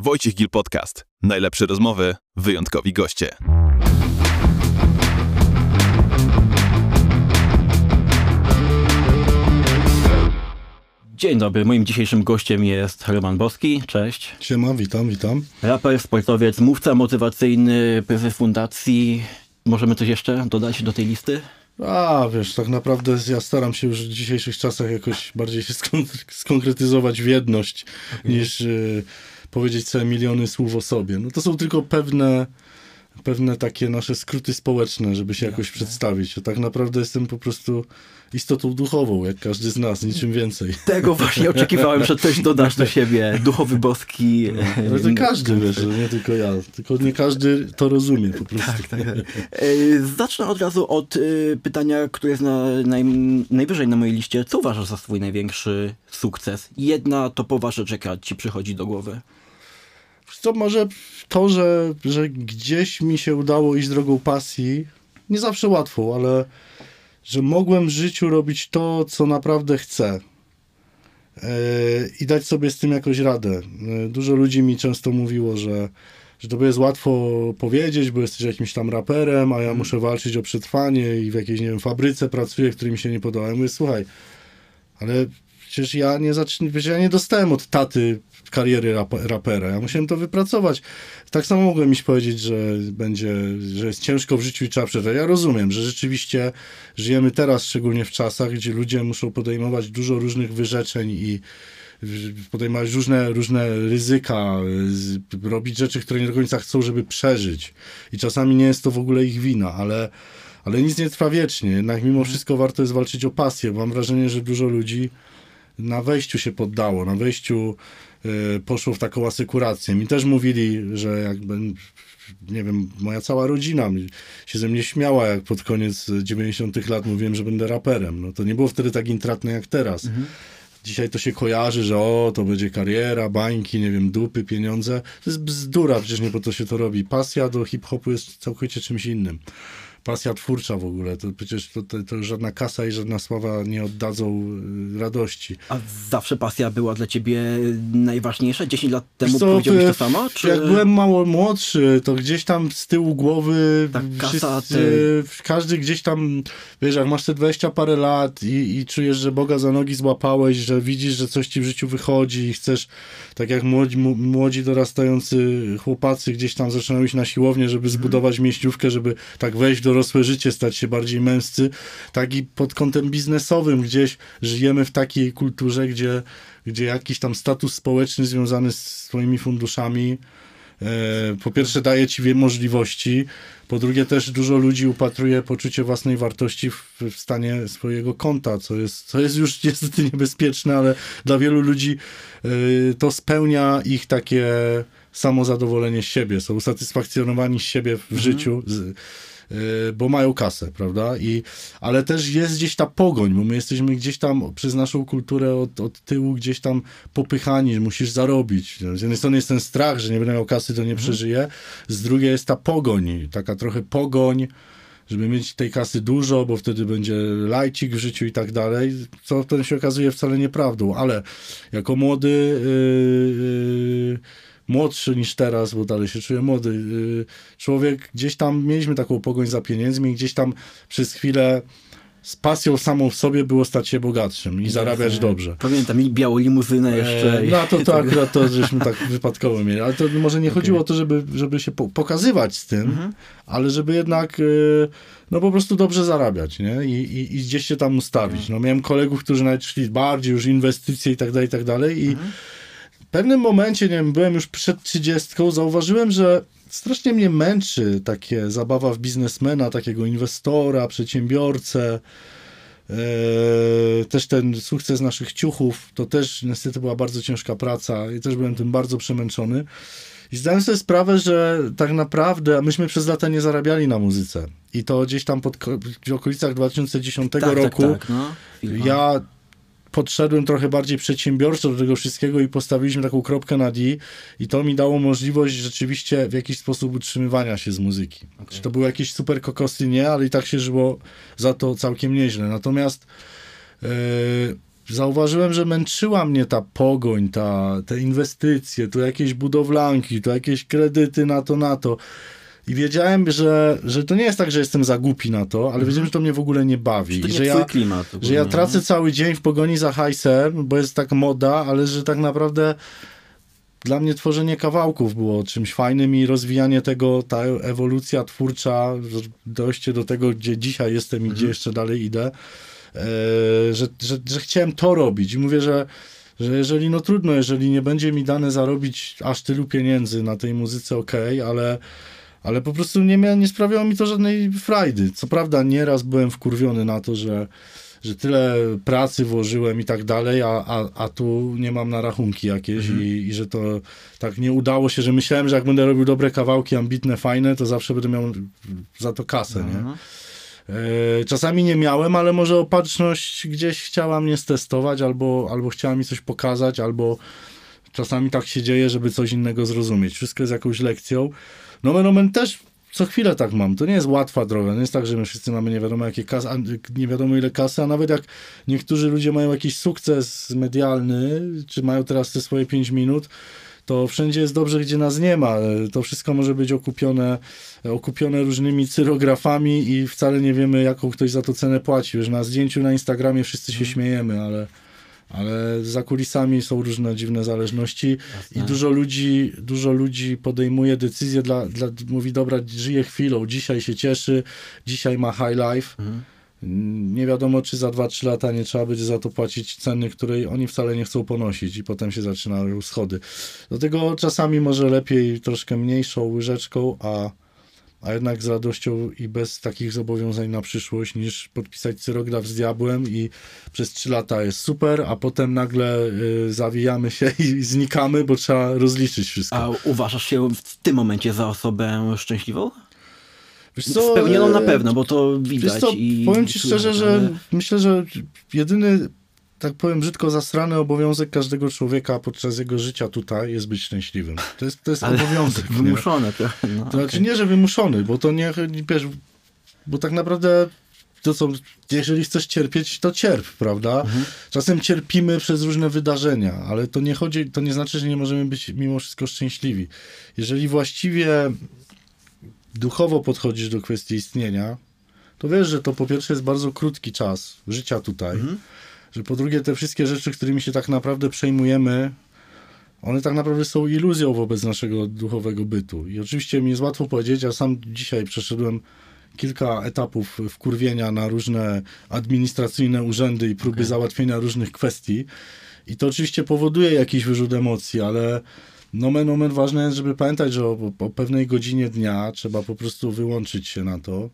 Wojciech Gil Podcast. Najlepsze rozmowy, wyjątkowi goście. Dzień dobry, moim dzisiejszym gościem jest Roman Boski. Cześć. Siema, witam, witam. Raper, sportowiec, mówca motywacyjny, prezes fundacji. Możemy coś jeszcze dodać do tej listy? A, wiesz, tak naprawdę ja staram się już w dzisiejszych czasach jakoś bardziej się skonkretyzować w jedność, okay. niż y, powiedzieć sobie miliony słów o sobie. No to są tylko pewne pewne takie nasze skróty społeczne, żeby się jakoś przedstawić. A tak naprawdę jestem po prostu istotą duchową, jak każdy z nas, niczym więcej. Tego właśnie oczekiwałem, że coś dodasz do siebie. Duchowy boski. No, to każdy, wiesz, nie tylko ja. Tylko nie każdy to rozumie po prostu. Tak, tak. tak. Zacznę od razu od e, pytania, które jest na, naj, najwyżej na mojej liście. Co uważasz za swój największy sukces? Jedna topowa rzecz, jaka ci przychodzi do głowy. Co może to, że, że gdzieś mi się udało iść drogą pasji, nie zawsze łatwo, ale że mogłem w życiu robić to, co naprawdę chcę. Yy, I dać sobie z tym jakoś radę. Yy, dużo ludzi mi często mówiło, że, że to jest łatwo powiedzieć, bo jesteś jakimś tam raperem, a ja mhm. muszę walczyć o przetrwanie i w jakiejś, nie wiem, fabryce pracuję, której mi się nie podoba. Ja mówię, słuchaj, ale przecież ja nie zacznę, ja nie dostałem od taty kariery rap, rapera. Ja musiałem to wypracować. Tak samo mogłem iść powiedzieć, że będzie, że jest ciężko w życiu i trzeba przetrwać. Ja rozumiem, że rzeczywiście żyjemy teraz, szczególnie w czasach, gdzie ludzie muszą podejmować dużo różnych wyrzeczeń i podejmować różne, różne ryzyka, robić rzeczy, które nie do końca chcą, żeby przeżyć. I czasami nie jest to w ogóle ich wina, ale, ale nic nie trwa wiecznie. Jednak mimo wszystko warto jest walczyć o pasję. Mam wrażenie, że dużo ludzi na wejściu się poddało, na wejściu poszło w taką asekurację. Mi też mówili, że jakby, nie wiem, moja cała rodzina się ze mnie śmiała, jak pod koniec 90 lat mówiłem, że będę raperem. No to nie było wtedy tak intratne jak teraz. Mhm. Dzisiaj to się kojarzy, że o, to będzie kariera, bańki, nie wiem, dupy, pieniądze. To jest bzdura, przecież nie po to się to robi. Pasja do hip-hopu jest całkowicie czymś innym pasja twórcza w ogóle. To przecież to, to, to, żadna kasa i żadna sława nie oddadzą y, radości. A zawsze pasja była dla ciebie najważniejsza? 10 lat temu co, powiedziałbyś to samo? Czy... Jak byłem mało młodszy, to gdzieś tam z tyłu głowy tak, kasa, wszyscy, każdy gdzieś tam, wiesz, jak masz te 20 parę lat i, i czujesz, że Boga za nogi złapałeś, że widzisz, że coś ci w życiu wychodzi i chcesz, tak jak młodzi, młodzi dorastający chłopacy gdzieś tam zaczynają iść na siłownię, żeby zbudować hmm. mieściówkę, żeby tak wejść do dorosłe życie, stać się bardziej męscy, tak i pod kątem biznesowym gdzieś żyjemy w takiej kulturze, gdzie, gdzie jakiś tam status społeczny związany z swoimi funduszami e, po pierwsze daje ci możliwości, po drugie też dużo ludzi upatruje poczucie własnej wartości w, w, stanie swojego konta, co jest, co jest już niestety niebezpieczne, ale dla wielu ludzi y, to spełnia ich takie samozadowolenie z siebie, są usatysfakcjonowani z siebie w mhm. życiu. Z, bo mają kasę, prawda? I, ale też jest gdzieś ta pogoń, bo my jesteśmy gdzieś tam przez naszą kulturę od, od tyłu gdzieś tam popychani, musisz zarobić. Z jednej strony jest ten strach, że nie będę miał kasy, to nie mhm. przeżyję, z drugiej jest ta pogoń, taka trochę pogoń, żeby mieć tej kasy dużo, bo wtedy będzie lajcik w życiu i tak dalej, co potem się okazuje wcale nieprawdą, ale jako młody yy, yy, młodszy niż teraz, bo dalej się czuję młody. Y, człowiek, gdzieś tam mieliśmy taką pogoń za pieniędzmi, gdzieś tam przez chwilę z pasją samą w sobie było stać się bogatszym i zarabiać dobrze. Pamiętam, i białą limuzynę jeszcze. E, no to, to akurat to, żeśmy tak wypadkowo mieli, ale to może nie okay. chodziło o to, żeby, żeby się po, pokazywać z tym, mhm. ale żeby jednak y, no po prostu dobrze zarabiać, nie? I, i, i gdzieś się tam ustawić. Mhm. No miałem kolegów, którzy nawet szli bardziej już inwestycje i tak dalej, i tak dalej i mhm pewnym momencie, nie wiem, byłem już przed trzydziestką, zauważyłem, że strasznie mnie męczy takie zabawa w biznesmena, takiego inwestora, przedsiębiorcę. Eee, też ten sukces naszych ciuchów, to też niestety była bardzo ciężka praca i też byłem tym bardzo przemęczony. I zdałem sobie sprawę, że tak naprawdę myśmy przez lata nie zarabiali na muzyce. I to gdzieś tam pod, w okolicach 2010 tak, tak, roku tak, tak, no. ja podszedłem trochę bardziej przedsiębiorczo do tego wszystkiego i postawiliśmy taką kropkę na D i to mi dało możliwość rzeczywiście w jakiś sposób utrzymywania się z muzyki. Okay. Czy to były jakieś super kokosy? Nie, ale i tak się żyło za to całkiem nieźle. Natomiast yy, zauważyłem, że męczyła mnie ta pogoń, ta, te inwestycje, to jakieś budowlanki, to jakieś kredyty na to, na to. I wiedziałem, że, że to nie jest tak, że jestem za głupi na to, ale wiedziałem, że to mnie w ogóle nie bawi. Że to I nie że ja, klimat. że ja tracę nie? cały dzień w pogoni za hajsem, bo jest tak moda, ale że tak naprawdę dla mnie tworzenie kawałków było czymś fajnym i rozwijanie tego, ta ewolucja twórcza, dojście do tego, gdzie dzisiaj jestem i gdzie jeszcze dalej idę, e, że, że, że chciałem to robić. I mówię, że, że jeżeli, no trudno, jeżeli nie będzie mi dane zarobić aż tylu pieniędzy na tej muzyce, okej, ale ale po prostu nie, mia, nie sprawiało mi to żadnej frajdy. Co prawda nieraz byłem wkurwiony na to, że, że tyle pracy włożyłem i tak dalej, a, a, a tu nie mam na rachunki jakieś i, i że to tak nie udało się, że myślałem, że jak będę robił dobre kawałki, ambitne, fajne, to zawsze będę miał za to kasę, nie? Mhm. E, Czasami nie miałem, ale może opatrzność gdzieś chciała mnie stestować, albo, albo chciała mi coś pokazać, albo czasami tak się dzieje, żeby coś innego zrozumieć. Wszystko jest jakąś lekcją. Nomen omen też co chwilę tak mam. To nie jest łatwa droga. Nie jest tak, że my wszyscy mamy nie wiadomo jakie nie wiadomo ile kasy, a nawet jak niektórzy ludzie mają jakiś sukces medialny, czy mają teraz te swoje 5 minut, to wszędzie jest dobrze, gdzie nas nie ma. To wszystko może być okupione, okupione różnymi cyrografami i wcale nie wiemy, jaką ktoś za to cenę płaci. Już na zdjęciu na Instagramie wszyscy się śmiejemy, ale, ale za kulisami są różne dziwne zależności i dużo ludzi, dużo ludzi podejmuje decyzje, dla, dla, mówi, dobra, żyje chwilą, dzisiaj się cieszy, dzisiaj ma high life. Nie wiadomo, czy za 2-3 lata nie trzeba będzie za to płacić ceny, której oni wcale nie chcą ponosić i potem się zaczynają schody. Dlatego czasami może lepiej troszkę mniejszą łyżeczką, a, a jednak z radością i bez takich zobowiązań na przyszłość, niż podpisać cyrograf z diabłem i przez 3 lata jest super, a potem nagle y, zawijamy się i znikamy, bo trzeba rozliczyć wszystko. A uważasz się w tym momencie za osobę szczęśliwą? Wiesz Spełnioną na e, pewno, bo to widać. co, powiem ci szczerze, że ale- myślę, że jedyny, tak powiem brzydko, zasrany obowiązek każdego człowieka podczas jego życia tutaj jest być szczęśliwym. To jest, to jest Ale obowiązek. nie? wymuszone trochę. No, To znaczy nie, że wymuszony, bo to nie, wiesz, bo tak naprawdę to co, jeżeli chcesz cierpieć, to cierp, prawda? Mhm. Czasem cierpimy przez różne wydarzenia, ale to nie chodzi, to nie znaczy, że nie możemy być mimo wszystko szczęśliwi. Jeżeli właściwie duchowo podchodzisz do kwestii istnienia, to wiesz, że to po pierwsze jest bardzo krótki czas życia tutaj, Mhm. Że po drugie te wszystkie rzeczy, którymi się tak naprawdę przejmujemy, one tak naprawdę są iluzją wobec naszego duchowego bytu. I oczywiście mi jest łatwo powiedzieć, ja sam dzisiaj przeszedłem kilka etapów wkurwienia na różne administracyjne urzędy i próby załatwienia różnych kwestii. I to oczywiście powoduje jakiś wyrzut emocji, ale nomen omen ważne jest, żeby pamiętać, że o, o pewnej godzinie dnia trzeba po prostu wyłączyć się na to,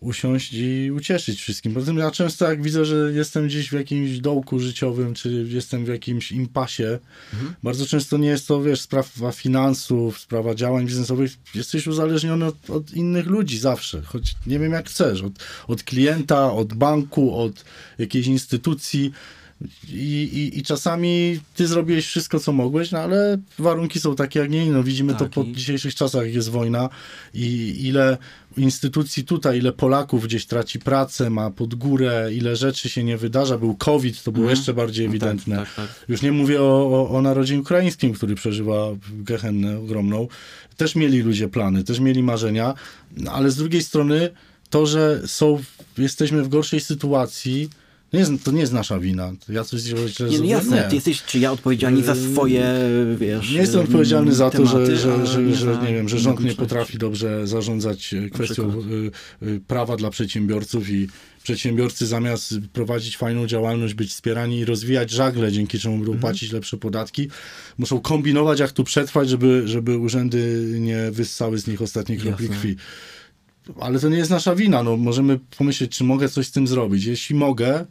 usiąść i ucieszyć wszystkim. Poza tym ja często jak widzę, że jestem gdzieś w jakimś dołku życiowym, czy jestem w jakimś impasie, bardzo często nie jest to, wiesz, sprawa finansów, sprawa działań biznesowych. Jesteś uzależniony od, od innych ludzi zawsze, choć nie wiem jak chcesz. Od, od klienta, od banku, od jakiejś instytucji. I, i, I czasami ty zrobiłeś wszystko, co mogłeś, no ale warunki są takie, jak nie inne. No, widzimy to Tak, po i- dzisiejszych czasach, jak jest wojna i ile instytucji tutaj, ile Polaków gdzieś traci pracę, ma pod górę, ile rzeczy się nie wydarza. Był COVID, to było Mhm. jeszcze bardziej No tak, ewidentne. tak, tak. Już nie mówię o, o, o narodzie ukraińskim, który przeżywa gehennę ogromną. Też mieli ludzie plany, też mieli marzenia, no, ale z drugiej strony to, że są, jesteśmy w gorszej sytuacji, nie jest, to nie jest nasza wina. Ja coś źle Nie, no jasne, Nie. ty jesteś, czy ja odpowiedzialni za swoje, wiesz... Nie jestem odpowiedzialny za to, że, że, że, że za nie wiem, że rząd nie potrafi dobrze zarządzać e, kwestią y, y, prawa dla przedsiębiorców i przedsiębiorcy zamiast prowadzić fajną działalność, być wspierani i rozwijać żagle, dzięki czemu będą Mhm. płacić lepsze podatki, muszą kombinować, jak tu przetrwać, żeby, żeby urzędy nie wyssały z nich ostatniej kropli krwi. Ale to nie jest nasza wina. No, możemy pomyśleć, czy mogę coś z tym zrobić. Jeśli mogę,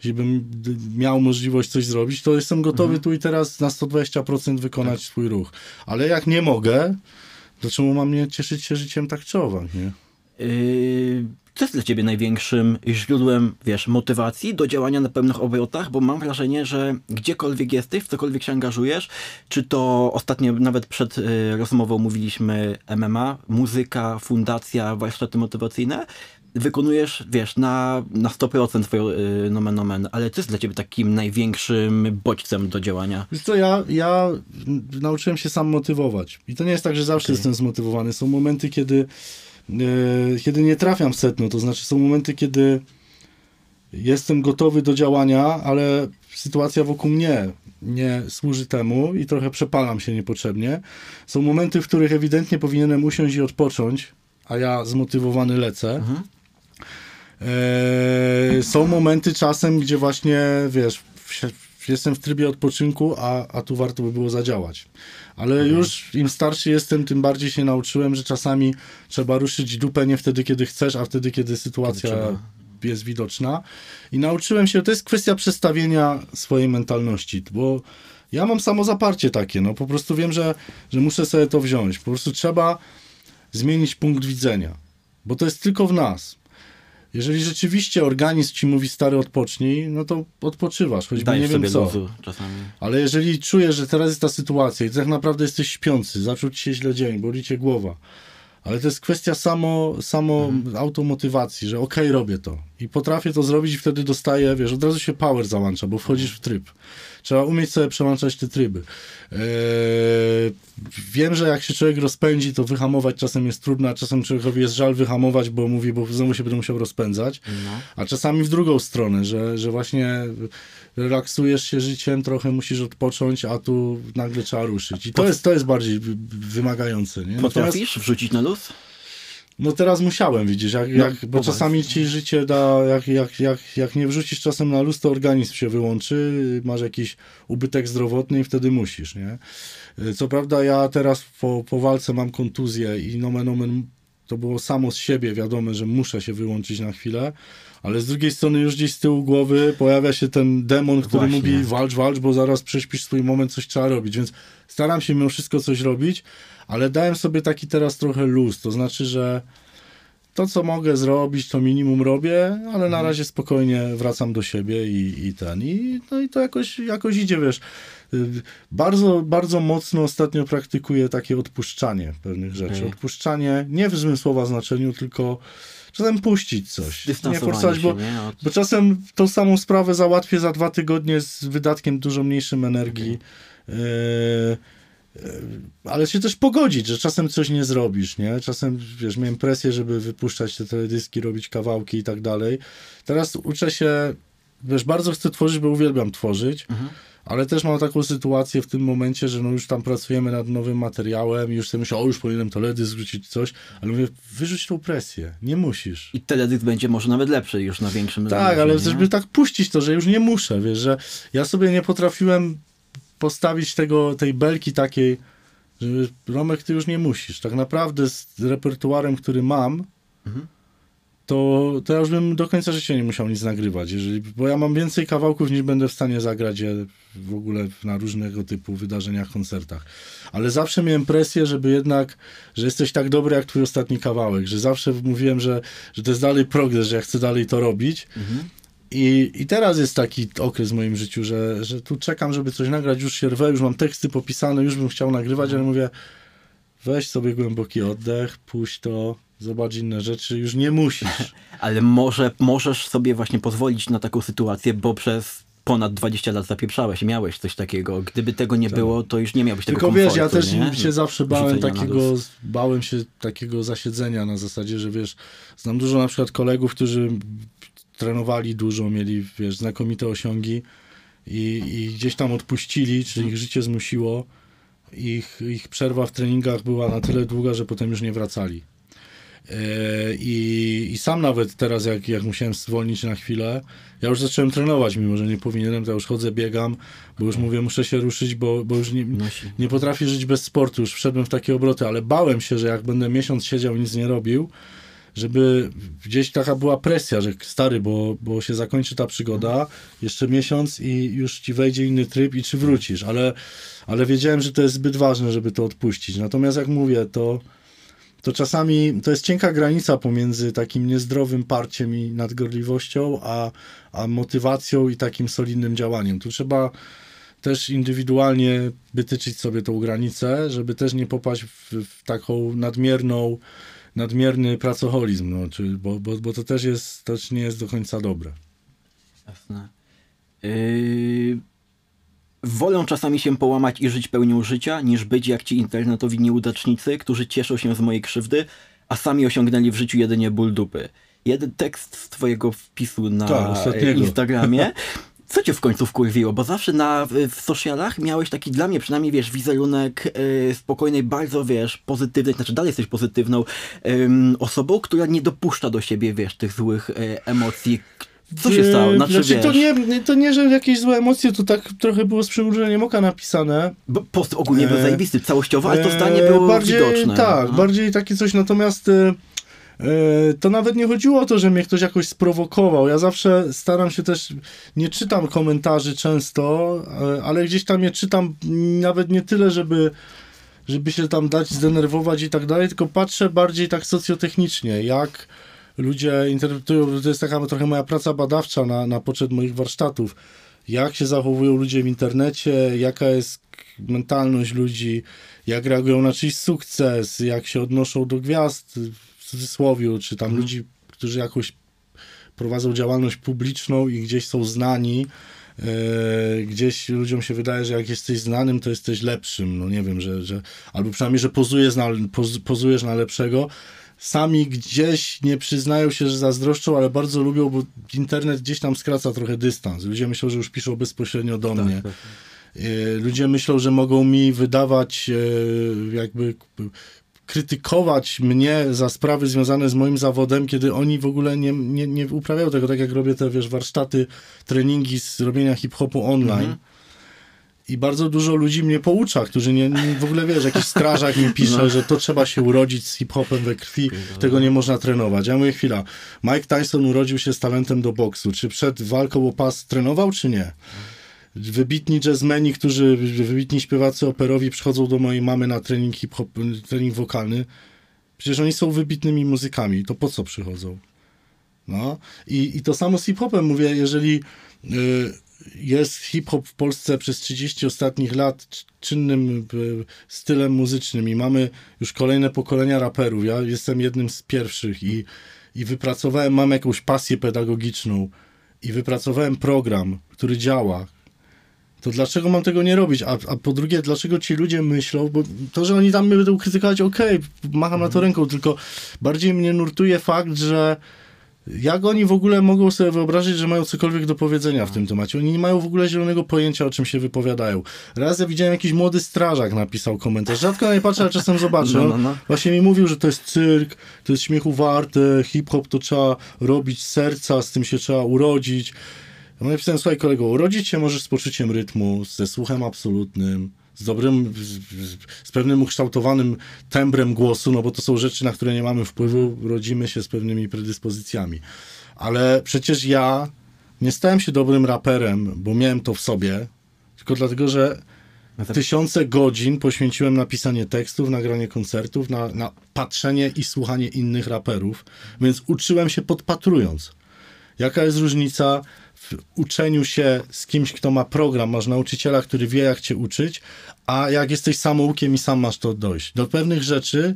jeśli bym d- miał możliwość coś zrobić, to jestem gotowy Mhm. tu i teraz na 120% Tak. wykonać swój ruch. Ale jak nie mogę, to czemu mam nie cieszyć się życiem tak czy owak, nie? Yy, co jest dla ciebie największym źródłem, wiesz, motywacji do działania na pełnych obrotach? Bo mam wrażenie, że gdziekolwiek jesteś, w cokolwiek się angażujesz, czy to ostatnio nawet przed y, rozmową mówiliśmy MMA, muzyka, fundacja, warsztaty motywacyjne, wykonujesz, wiesz, na, na 100% twoją y, nomen omen, ale co jest dla ciebie takim największym bodźcem do działania? Wiesz co, ja, ja nauczyłem się sam motywować. I to nie jest tak, że zawsze Okej. jestem zmotywowany. Są momenty, kiedy, e, kiedy nie trafiam w setno. To znaczy są momenty, kiedy jestem gotowy do działania, ale sytuacja wokół mnie nie służy temu i trochę przepalam się niepotrzebnie. Są momenty, w których ewidentnie powinienem usiąść i odpocząć, a ja zmotywowany lecę. Mhm. Eee, są momenty czasem, gdzie właśnie, wiesz, jestem w trybie odpoczynku, a, a tu warto by było zadziałać. Ale już im starszy jestem, tym bardziej się nauczyłem, że czasami trzeba ruszyć dupę nie wtedy, kiedy chcesz, a wtedy, kiedy sytuacja Kiedy jest widoczna. I nauczyłem się, to jest kwestia przestawienia swojej mentalności, bo ja mam samozaparcie takie, no po prostu wiem, że, że muszę sobie to wziąć. Po prostu trzeba zmienić punkt widzenia, bo to jest tylko w nas. Jeżeli rzeczywiście organizm ci mówi stary odpocznij, no to odpoczywasz, choćby Dajesz nie wiem sobie co. czasami. Ale jeżeli czujesz, że teraz jest ta sytuacja i tak naprawdę jesteś śpiący, zaczął ci się źle dzień, boli cię głowa, ale to jest kwestia samo, samo Mhm. automotywacji, że okej, robię to i potrafię to zrobić i wtedy dostaję, wiesz, od razu się power załącza, bo wchodzisz w tryb. Trzeba umieć sobie przełączać te tryby. Eee, wiem, że jak się człowiek rozpędzi, to wyhamować czasem jest trudno, a czasem człowiekowi jest żal wyhamować, bo mówi, bo znowu się będę musiał rozpędzać. No. A czasami w drugą stronę, że, że właśnie relaksujesz się życiem, trochę musisz odpocząć, a tu nagle trzeba ruszyć. I to jest, to jest bardziej wymagające. Nie? Natomiast, Potrafisz wrzucić na luz? no teraz musiałem, widzisz, jak, No, jak, bo poważnie. czasami ci życie da, jak, jak, jak, jak nie wrzucisz czasem na luz, to organizm się wyłączy, masz jakiś ubytek zdrowotny i wtedy musisz, nie? Co prawda ja teraz po, po walce mam kontuzję i nomen omen to było samo z siebie wiadome, że muszę się wyłączyć na chwilę, ale z drugiej strony już gdzieś z tyłu głowy pojawia się ten demon, który Właśnie. mówi walcz, walcz, bo zaraz prześpisz swój moment, coś trzeba robić, więc staram się mimo wszystko coś robić, ale dałem sobie taki teraz trochę luz, to znaczy, że to, co mogę zrobić, to minimum robię, ale Mhm. na razie spokojnie wracam do siebie i, i ten. I, no i to jakoś, jakoś idzie, wiesz. Bardzo, bardzo mocno ostatnio praktykuję takie odpuszczanie pewnych rzeczy. Okej. Odpuszczanie nie w złym słowa znaczeniu, tylko czasem puścić coś. Nie forsować, bo, nie? Od... bo czasem tą samą sprawę załatwię za dwa tygodnie z wydatkiem dużo mniejszym energii. E, e, ale się też pogodzić, że czasem coś nie zrobisz, nie? Czasem, wiesz, miałem presję, żeby wypuszczać te teledyski, robić kawałki i tak dalej. Teraz uczę się, wiesz, bardzo chcę tworzyć, bo uwielbiam tworzyć, Mhm. Ale też mam taką sytuację w tym momencie, że no już tam pracujemy nad nowym materiałem i już sobie myślę, o już powinienem teledysk zrzucić coś, ale mówię, wyrzuć tą presję, nie musisz. I teledysk będzie może nawet lepszy już na większym Tak, ale nie? żeby tak puścić to, że już nie muszę, wiesz, że ja sobie nie potrafiłem postawić tego, tej belki takiej, że Romek, ty już nie musisz. Tak naprawdę z repertuarem, który mam, Mhm. To, to ja już bym do końca życia nie musiał nic nagrywać, jeżeli, bo ja mam więcej kawałków niż będę w stanie zagrać je w ogóle na różnego typu wydarzeniach, koncertach. Ale zawsze miałem presję, żeby jednak, że jesteś tak dobry jak twój ostatni kawałek, że zawsze mówiłem, że, że to jest dalej progres, że ja chcę dalej to robić. Mhm. I, I teraz jest taki okres w moim życiu, że, że tu czekam, żeby coś nagrać, już się rwę, już mam teksty popisane, już bym chciał nagrywać, ale mówię, weź sobie głęboki oddech, puść to, zobacz inne rzeczy, już nie musisz. Ale może możesz sobie właśnie pozwolić na taką sytuację, bo przez ponad 20 lat zapieprzałeś i miałeś coś takiego. Gdyby tego nie było, to już nie miałbyś tego Tak. Tylko wiesz, ja też nie? się zawsze bałem takiego, bałem się takiego zasiedzenia na zasadzie, że wiesz, znam dużo na przykład kolegów, którzy trenowali dużo, mieli, wiesz, znakomite osiągi i, i gdzieś tam odpuścili, czy ich życie zmusiło. Ich, ich przerwa w treningach była na tyle długa, że potem już nie wracali. E, I, I sam nawet teraz, jak, jak musiałem zwolnić na chwilę, ja już zacząłem trenować, mimo że nie powinienem, to ja już chodzę, biegam, bo już mówię, muszę się ruszyć, bo, bo już nie, Nosi. nie potrafię żyć bez sportu, już wszedłem w takie obroty, ale bałem się, że jak będę miesiąc siedział i nic nie robił, żeby gdzieś taka była presja, że stary, bo, bo się zakończy ta przygoda, jeszcze miesiąc i już ci wejdzie inny tryb i czy wrócisz, ale, ale wiedziałem, że to jest zbyt ważne, żeby to odpuścić. Natomiast jak mówię, to, to czasami to jest cienka granica pomiędzy takim niezdrowym parciem i nadgorliwością, a, a motywacją i takim solidnym działaniem. Tu trzeba też indywidualnie wytyczyć sobie tą granicę, żeby też nie popaść w, w taką nadmierną nadmierny pracoholizm, no, czy, bo, bo, bo to też jest, też nie jest do końca dobre. Jasne. Yy... Wolę czasami się połamać i żyć pełnią życia, niż być jak ci internetowi nieudacznicy, którzy cieszą się z mojej krzywdy, a sami osiągnęli w życiu jedynie ból dupy. Jeden tekst z twojego wpisu na Tak, ostatniego. Instagramie. Co cię w końcu wkurwiło? Bo zawsze na, w socialach miałeś taki dla mnie przynajmniej, wiesz, wizerunek y, spokojnej, bardzo, wiesz, pozytywnej, znaczy dalej jesteś pozytywną ym, osobą, która nie dopuszcza do siebie, wiesz, tych złych y, emocji. Co się stało? Znaczy, znaczy, to, nie, to nie, że jakieś złe emocje, to tak trochę było z przymrużeniem oka napisane. bo post ogólnie był e, zajebisty, całościowo, ale to E, zdanie było bardziej, widoczne. Tak, No. bardziej takie coś, natomiast e, to nawet nie chodziło o to, że mnie ktoś jakoś sprowokował. Ja zawsze staram się też, nie czytam komentarzy często, ale gdzieś tam je czytam nawet nie tyle, żeby żeby się tam dać zdenerwować i tak dalej, tylko patrzę bardziej tak socjotechnicznie, jak ludzie interpretują, to jest taka trochę moja praca badawcza na, na poczet moich warsztatów, jak się zachowują ludzie w internecie, jaka jest mentalność ludzi, jak reagują na czyjś sukces, jak się odnoszą do gwiazd, w cudzysłowie, czy tam ludzi, którzy jakoś prowadzą działalność publiczną i gdzieś są znani, e, gdzieś ludziom się wydaje, że jak jesteś znanym, to jesteś lepszym, no nie wiem, że, że albo przynajmniej, że pozujesz na, poz, pozujesz na lepszego. Sami gdzieś nie przyznają się, że zazdroszczą, ale bardzo lubią, bo internet gdzieś tam skraca trochę dystans. Ludzie myślą, że już piszą bezpośrednio do mnie. tak. E, Ludzie myślą, że mogą mi wydawać, e, jakby krytykować mnie za sprawy związane z moim zawodem, kiedy oni w ogóle nie, nie, nie uprawiają tego, tak jak robię te, wiesz, warsztaty, treningi z robienia hip-hopu online. I bardzo dużo ludzi mnie poucza, którzy nie, nie w ogóle wiesz, jakiś strażak mi pisze, że to trzeba się urodzić z hip-hopem we krwi, tego nie można trenować. Ja mówię, chwila, Mike Tyson urodził się z talentem do boksu. Czy przed walką o pas trenował, czy nie? Wybitni jazzmeni, którzy, wybitni śpiewacy operowi przychodzą do mojej mamy na trening hip-hop, trening wokalny. Przecież oni są wybitnymi muzykami, to po co przychodzą? No i, i to samo z hip-hopem mówię, jeżeli y, jest hip-hop w Polsce przez 30 ostatnich lat czynnym y, stylem muzycznym i mamy już kolejne pokolenia raperów, ja jestem jednym z pierwszych i, i wypracowałem, mam jakąś pasję pedagogiczną i wypracowałem program, który działa, to dlaczego mam tego nie robić? A, a po drugie, dlaczego ci ludzie myślą, bo to, że oni tam mnie będą krytykować, okej, macham na to ręką, tylko bardziej mnie nurtuje fakt, że jak oni w ogóle mogą sobie wyobrazić, że mają cokolwiek do powiedzenia w tym temacie? Oni nie mają w ogóle zielonego pojęcia, o czym się wypowiadają. Raz ja widziałem jakiś młody strażak napisał komentarz. Rzadko na nie patrzę, ale czasem zobaczę. No, no, no. Właśnie mi mówił, że to jest cyrk, to jest śmiechu warte, hip-hop to trzeba robić serca, z tym się trzeba urodzić. Ja napisałem, słuchaj kolego, urodzić się możesz z poczuciem rytmu, ze słuchem absolutnym, z dobrym, z, z- pewnym ukształtowanym tembrem głosu, no bo to są rzeczy, na które nie mamy wpływu, rodzimy się z pewnymi predyspozycjami. Ale przecież ja nie stałem się dobrym raperem, bo miałem to w sobie, tylko dlatego, że tysiące godzin poświęciłem na pisanie tekstów, nagranie koncertów, na, na patrzenie i słuchanie innych raperów, więc uczyłem się podpatrując. Jaka jest różnica w uczeniu się z kimś, kto ma program, masz nauczyciela, który wie, jak cię uczyć, a jak jesteś samoukiem i sam masz to dojść. Do pewnych rzeczy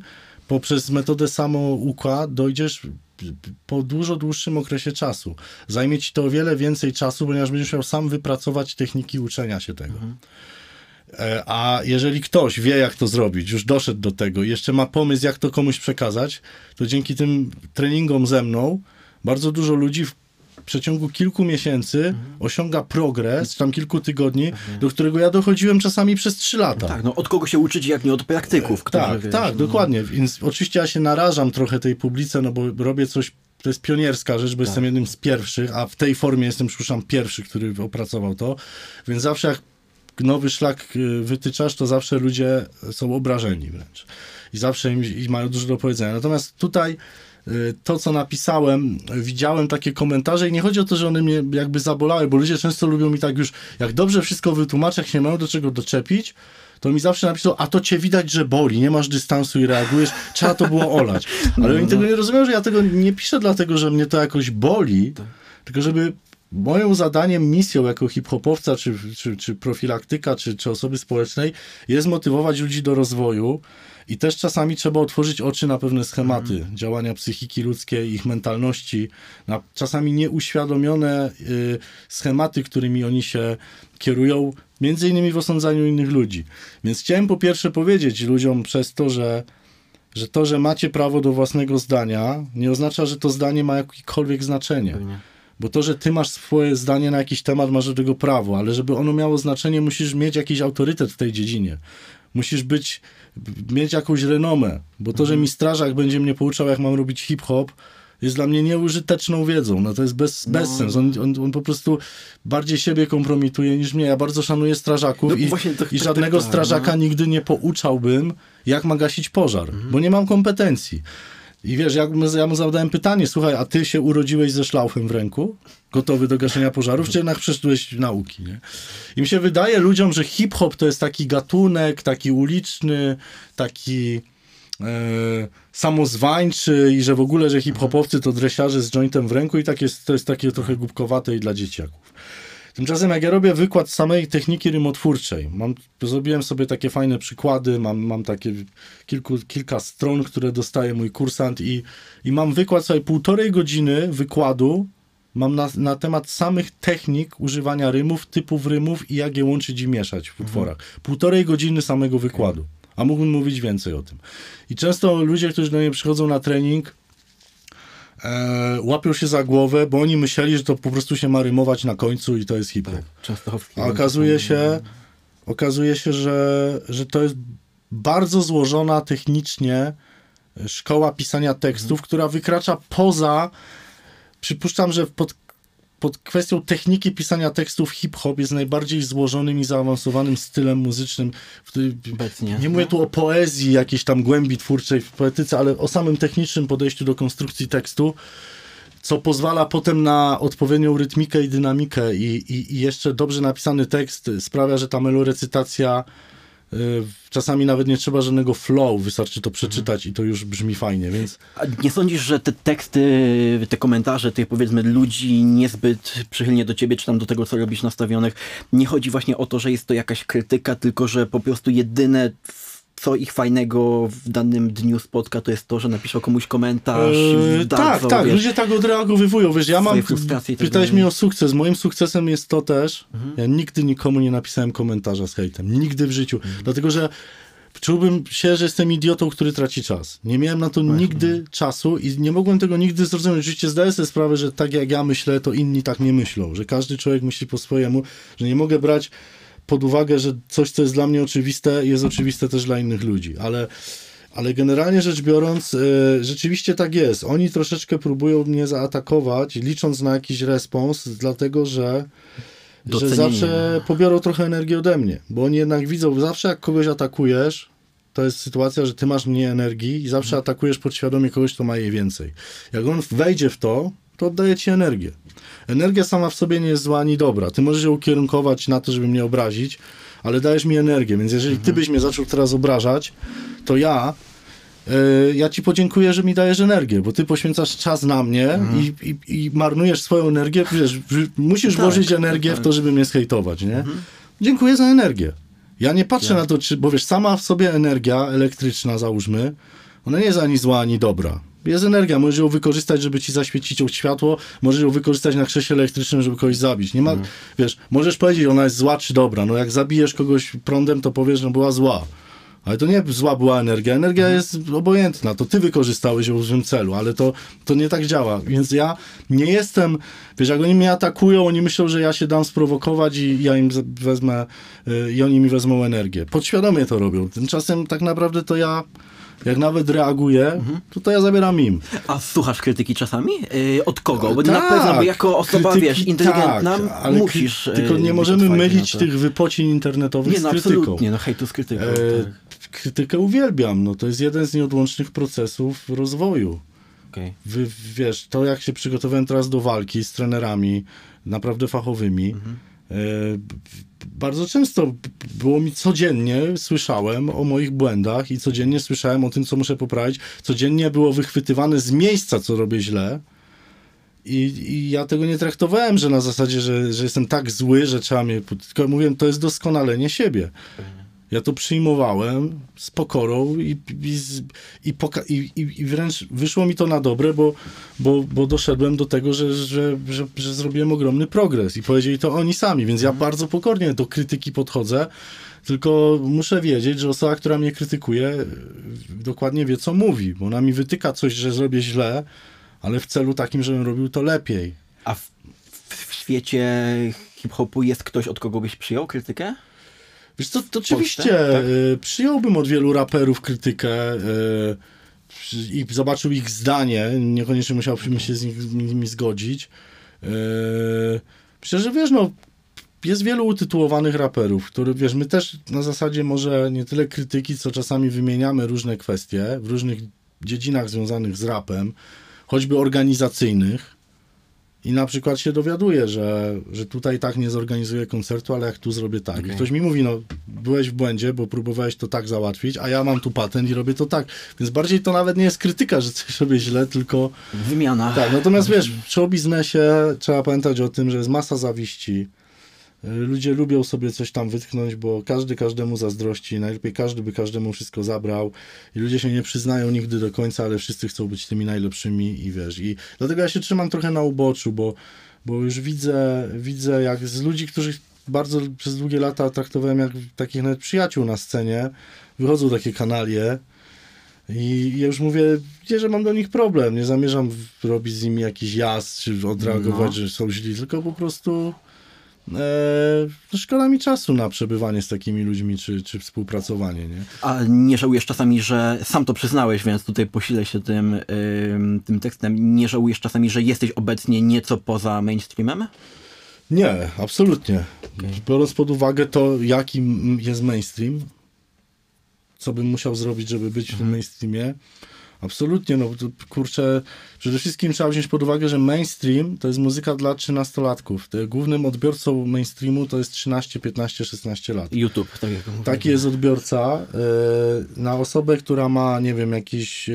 poprzez metodę samouka dojdziesz po dużo dłuższym okresie czasu. Zajmie ci to o wiele więcej czasu, ponieważ będziesz miał sam wypracować techniki uczenia się tego. E, A jeżeli ktoś wie, jak to zrobić, już doszedł do tego i jeszcze ma pomysł, jak to komuś przekazać, to dzięki tym treningom ze mną bardzo dużo ludzi przeciągu kilku miesięcy osiąga progres, czy tam kilku tygodni, do którego ja dochodziłem czasami przez trzy lata. Tak, no od kogo się uczyć, jak nie od praktyków, którzy, Tak, wiesz, tak, no. dokładnie. Więc oczywiście ja się narażam trochę tej publice, no bo robię coś, to jest pionierska rzecz, bo Tak. jestem jednym z pierwszych, a w tej formie jestem, przypuszczam, pierwszy, który opracował to. Więc zawsze jak nowy szlak y, wytyczasz, to zawsze ludzie są obrażeni wręcz. I zawsze im, i mają dużo do powiedzenia. Natomiast tutaj to, co napisałem, widziałem takie komentarze i nie chodzi o to, że one mnie jakby zabolały, bo ludzie często lubią mi tak już, jak dobrze wszystko wytłumaczę, jak się mają do czego doczepić, to mi zawsze napisał, a to cię widać, że boli, nie masz dystansu i reagujesz, trzeba to było olać. Ale oni tego nie rozumieją, że ja tego nie piszę dlatego, że mnie to jakoś boli, tylko żeby moją zadaniem, misją jako hip-hopowca, czy, czy, czy profilaktyka, czy, czy osoby społecznej jest motywować ludzi do rozwoju I też czasami trzeba otworzyć oczy na pewne schematy działania psychiki ludzkiej, ich mentalności, na czasami nieuświadomione y, schematy, którymi oni się kierują, między innymi w osądzaniu innych ludzi. Więc chciałem po pierwsze powiedzieć ludziom przez to, że, że to, że macie prawo do własnego zdania, nie oznacza, że to zdanie ma jakiekolwiek znaczenie. Bo to, że ty masz swoje zdanie na jakiś temat, masz do tego prawo, ale żeby ono miało znaczenie, musisz mieć jakiś autorytet w tej dziedzinie. Musisz być, mieć jakąś renomę, bo to, że mi strażak będzie mnie pouczał, jak mam robić hip-hop, jest dla mnie nieużyteczną wiedzą. No to jest bez, bez sens. On, on, on po prostu bardziej siebie kompromituje niż mnie. Ja bardzo szanuję strażaków No i, tak- żadnego tak, tak, strażaka no. nigdy nie pouczałbym, jak ma gasić pożar, bo nie mam kompetencji. I wiesz, jak ja mu zadałem pytanie, słuchaj, a ty się urodziłeś ze szlauchem w ręku, gotowy do gaszenia pożarów, czy jednak przeszedłeś nauki, nie? I mi się wydaje ludziom, że hip-hop to jest taki gatunek, taki uliczny, taki e, samozwańczy i że w ogóle, że hip-hopowcy to dresiarze z jointem w ręku i tak jest, to jest takie trochę głupkowate i dla dzieciaków. Tymczasem jak ja robię wykład samej techniki rymotwórczej, mam, zrobiłem sobie takie fajne przykłady, mam, mam takie kilku, kilka stron, które dostaje mój kursant i, i mam wykład sobie półtorej godziny wykładu mam na, na temat samych technik używania rymów, typów rymów i jak je łączyć i mieszać w utworach. Półtorej godziny samego wykładu, a mógłbym mówić więcej o tym. I często ludzie, którzy do mnie przychodzą na trening, e, łapią się za głowę, bo oni myśleli, że to po prostu się ma rymować na końcu i to jest hip-hop. Częstochowski. A okazuje się, okazuje się, że, że to jest bardzo złożona technicznie szkoła pisania tekstów, która wykracza poza. Przypuszczam, że pod, pod kwestią techniki pisania tekstów hip-hop jest najbardziej złożonym i zaawansowanym stylem muzycznym. Obecnie. Nie mówię tu o poezji, jakiejś tam głębi twórczej w poetyce, ale o samym technicznym podejściu do konstrukcji tekstu co pozwala potem na odpowiednią rytmikę i dynamikę i, i, i jeszcze dobrze napisany tekst sprawia, że ta melorecytacja y, czasami nawet nie trzeba żadnego flow, wystarczy to przeczytać i to już brzmi fajnie, więc A nie sądzisz, że te teksty, te komentarze tych powiedzmy ludzi niezbyt przychylnie do ciebie, czy tam do tego, co robisz nastawionych, nie chodzi właśnie o to, że jest to jakaś krytyka, tylko że po prostu jedyne, co ich fajnego w danym dniu spotka, to jest to, że napiszą komuś komentarz. Eee, tak, dadzą, tak, wiesz, ludzie tak odreagowywują, wiesz, ja mam, tak pytałeś mnie o sukces, moim sukcesem jest to też, ja nigdy nikomu nie napisałem komentarza z hejtem, nigdy w życiu, dlatego, że czułbym się, że jestem idiotą, który traci czas. Nie miałem na to nigdy czasu i nie mogłem tego nigdy zrozumieć. Oczywiście zdaję sobie sprawę, że tak jak ja myślę, to inni tak nie myślą, że każdy człowiek myśli po swojemu, że nie mogę brać pod uwagę, że coś, co jest dla mnie oczywiste, jest oczywiste też dla innych ludzi, ale ale generalnie rzecz biorąc, e, rzeczywiście tak jest. Oni troszeczkę próbują mnie zaatakować, licząc na jakiś respons, dlatego że, że zawsze pobiorą trochę energii ode mnie. Bo oni jednak widzą, zawsze jak kogoś atakujesz, to jest sytuacja, że ty masz mniej energii i zawsze atakujesz podświadomie kogoś, kto ma jej więcej. Jak on wejdzie w to, to oddaje ci energię. Energia sama w sobie nie jest zła ani dobra. Ty możesz ją ukierunkować na to, żeby mnie obrazić, ale dajesz mi energię, więc jeżeli ty byś mnie zaczął teraz obrażać, to ja e, ja ci podziękuję, że mi dajesz energię, bo ty poświęcasz czas na mnie i, i, i marnujesz swoją energię, wiesz, musisz Tak, włożyć energię w to, żeby mnie skejtować, nie? Dziękuję za energię. Ja nie patrzę na to, czy, bo wiesz, sama w sobie energia elektryczna, załóżmy, ona nie jest ani zła, ani dobra. Jest energia, możesz ją wykorzystać, żeby ci zaświecić światło, możesz ją wykorzystać na krześle elektrycznym, żeby kogoś zabić. Nie ma, wiesz, możesz powiedzieć, ona jest zła czy dobra. No jak zabijesz kogoś prądem, to powiesz, że była zła. Ale to nie zła była energia. Energia jest obojętna. To ty wykorzystałeś ją w złym celu, ale to, to nie tak działa. Więc ja nie jestem. Wiesz, jak oni mnie atakują, oni myślą, że ja się dam sprowokować i ja im wezmę, y, i oni mi wezmą energię. Podświadomie to robią. Tymczasem tak naprawdę to ja. Jak nawet reaguję, to, to ja zabieram im. A słuchasz krytyki czasami? Yy, od kogo? Bo Tak, na pewno, jako osoba, krytyki wiesz, inteligentna, tak, musisz... kry- Tylko yy, nie możemy mylić tych wypocin internetowych Nie, no z krytyką. absolutnie, no hejtu z krytyką. E, tak. krytykę uwielbiam. No, to jest jeden z nieodłącznych procesów rozwoju. Okej. Wy, wiesz, to jak się przygotowałem teraz do walki z trenerami naprawdę fachowymi, Mhm. E, bardzo często było mi codziennie, słyszałem o moich błędach i codziennie słyszałem o tym, co muszę poprawić. Codziennie było wychwytywane z miejsca, co robię źle. I, I ja tego nie traktowałem, że na zasadzie, że, że jestem tak zły, że trzeba mnie. Tylko mówiłem, to jest doskonalenie siebie. Ja to przyjmowałem z pokorą i, i, i, poka- i, i, wręcz wyszło mi to na dobre, bo, bo, bo doszedłem do tego, że, że, że, że zrobiłem ogromny progres i powiedzieli to oni sami, więc ja bardzo pokornie do krytyki podchodzę, tylko muszę wiedzieć, że osoba, która mnie krytykuje, dokładnie wie, co mówi, bo ona mi wytyka coś, że zrobię źle, ale w celu takim, żebym robił to lepiej. A w, w, w świecie hip-hopu jest ktoś, od kogo byś przyjął krytykę? Wiesz co, to oczywiście tak? e, przyjąłbym od wielu raperów krytykę przy- i zobaczył ich zdanie, niekoniecznie musiałbym się z nich- z nimi zgodzić. E, Myślę, że wiesz, no, jest wielu utytułowanych raperów, których, wiesz, my też na zasadzie może nie tyle krytyki, co czasami wymieniamy różne kwestie w różnych dziedzinach związanych z rapem, choćby organizacyjnych. I na przykład się dowiaduję, że, że tutaj tak nie zorganizuję koncertu, ale jak tu zrobię tak. I Okej. ktoś mi mówi, no byłeś w błędzie, bo próbowałeś to tak załatwić, a ja mam tu patent i robię to tak. Więc bardziej to nawet nie jest krytyka, że coś robię źle, tylko Wymiana. tak, natomiast wiesz, show biznesie trzeba pamiętać o tym, że jest masa zawiści. Y, Ludzie lubią sobie coś tam wytknąć, bo każdy każdemu zazdrości, najlepiej każdy by każdemu wszystko zabrał i ludzie się nie przyznają nigdy do końca, ale wszyscy chcą być tymi najlepszymi i wiesz, i dlatego ja się trzymam trochę na uboczu, bo, bo już widzę, widzę jak z ludzi, których bardzo przez długie lata traktowałem jak takich nawet przyjaciół na scenie, wychodzą takie kanalie, i ja już mówię, nie, że mam do nich problem. Nie zamierzam robić z nimi jakiś jazd, czy odreagować, No. że są źli, tylko po prostu e, no szkoda mi czasu na przebywanie z takimi ludźmi, czy, czy współpracowanie, nie? A nie żałujesz czasami, że sam to przyznałeś, więc tutaj posilę się tym, ym, tym tekstem. Nie żałujesz czasami, że jesteś obecnie nieco poza mainstreamem? Nie, absolutnie. Biorąc pod uwagę to, jaki m- jest mainstream, co bym musiał zrobić, żeby być w tym mainstreamie, absolutnie, no kurczę, przede wszystkim trzeba wziąć pod uwagę, że mainstream to jest muzyka dla trzynastolatków. Te Głównym odbiorcą mainstreamu to jest 13, 15, 16 lat. YouTube, tak jak mówię. Taki jest odbiorca. e, Na osobę, która ma, nie wiem, jakieś, e,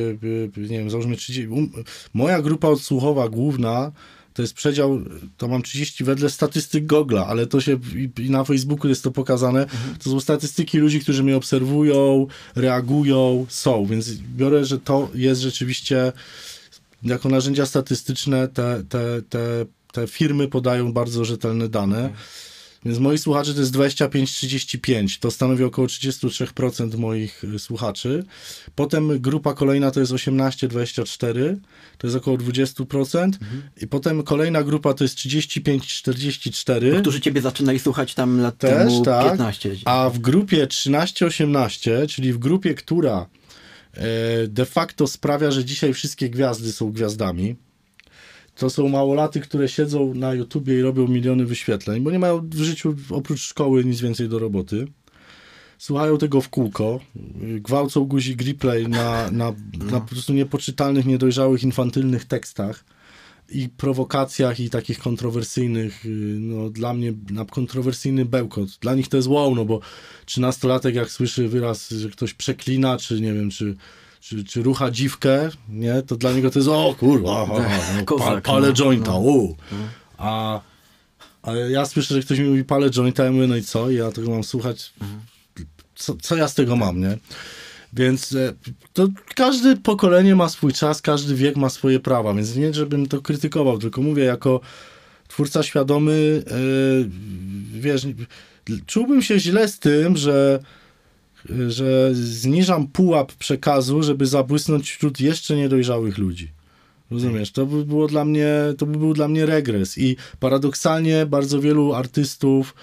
e, nie wiem, załóżmy 30. um, Moja grupa odsłuchowa główna to jest przedział, to mam 30 wedle statystyk Google'a, ale to się i, i na Facebooku jest to pokazane. To są statystyki ludzi, którzy mnie obserwują, reagują, są, więc biorę, że to jest rzeczywiście jako narzędzia statystyczne te, te, te, te firmy podają bardzo rzetelne dane. Więc moi słuchacze to jest 25-35, to stanowi około 33% moich y, słuchaczy. Potem grupa kolejna to jest 18-24, to jest około 20%. I potem kolejna grupa to jest 35-44. Którzy ciebie zaczynali słuchać tam lat Też, temu tak. 15. A w grupie 13-18, czyli w grupie, która e, de facto sprawia, że dzisiaj wszystkie gwiazdy są gwiazdami, to są małolaty, które siedzą na YouTubie i robią miliony wyświetleń, bo nie mają w życiu oprócz szkoły nic więcej do roboty. Słuchają tego w kółko, gwałcą guzik replay na, na, na po prostu niepoczytalnych, niedojrzałych, infantylnych tekstach i prowokacjach i takich kontrowersyjnych, y, no dla mnie na kontrowersyjny bełkot. Dla nich to jest wow, no bo trzynastolatek jak słyszy wyraz, że ktoś przeklina, czy nie wiem, czy, czy, czy rucha dziwkę, nie, to dla niego to jest o kurwa, aha, no, pa, palę no, jointa, no. u. A, a ja słyszę, że ktoś mi mówi palę jointa, ja mówię, no i co? I ja tego mam słuchać, co, co ja z tego mam, nie? Więc e, to każde pokolenie ma swój czas, każdy wiek ma swoje prawa, więc nie, żebym to krytykował, tylko mówię jako twórca świadomy, e, wiesz, czułbym się źle z tym, że że zniżam pułap przekazu, żeby zabłysnąć wśród jeszcze niedojrzałych ludzi. Rozumiesz? To by było dla mnie, to by był dla mnie regres. I paradoksalnie bardzo wielu artystów,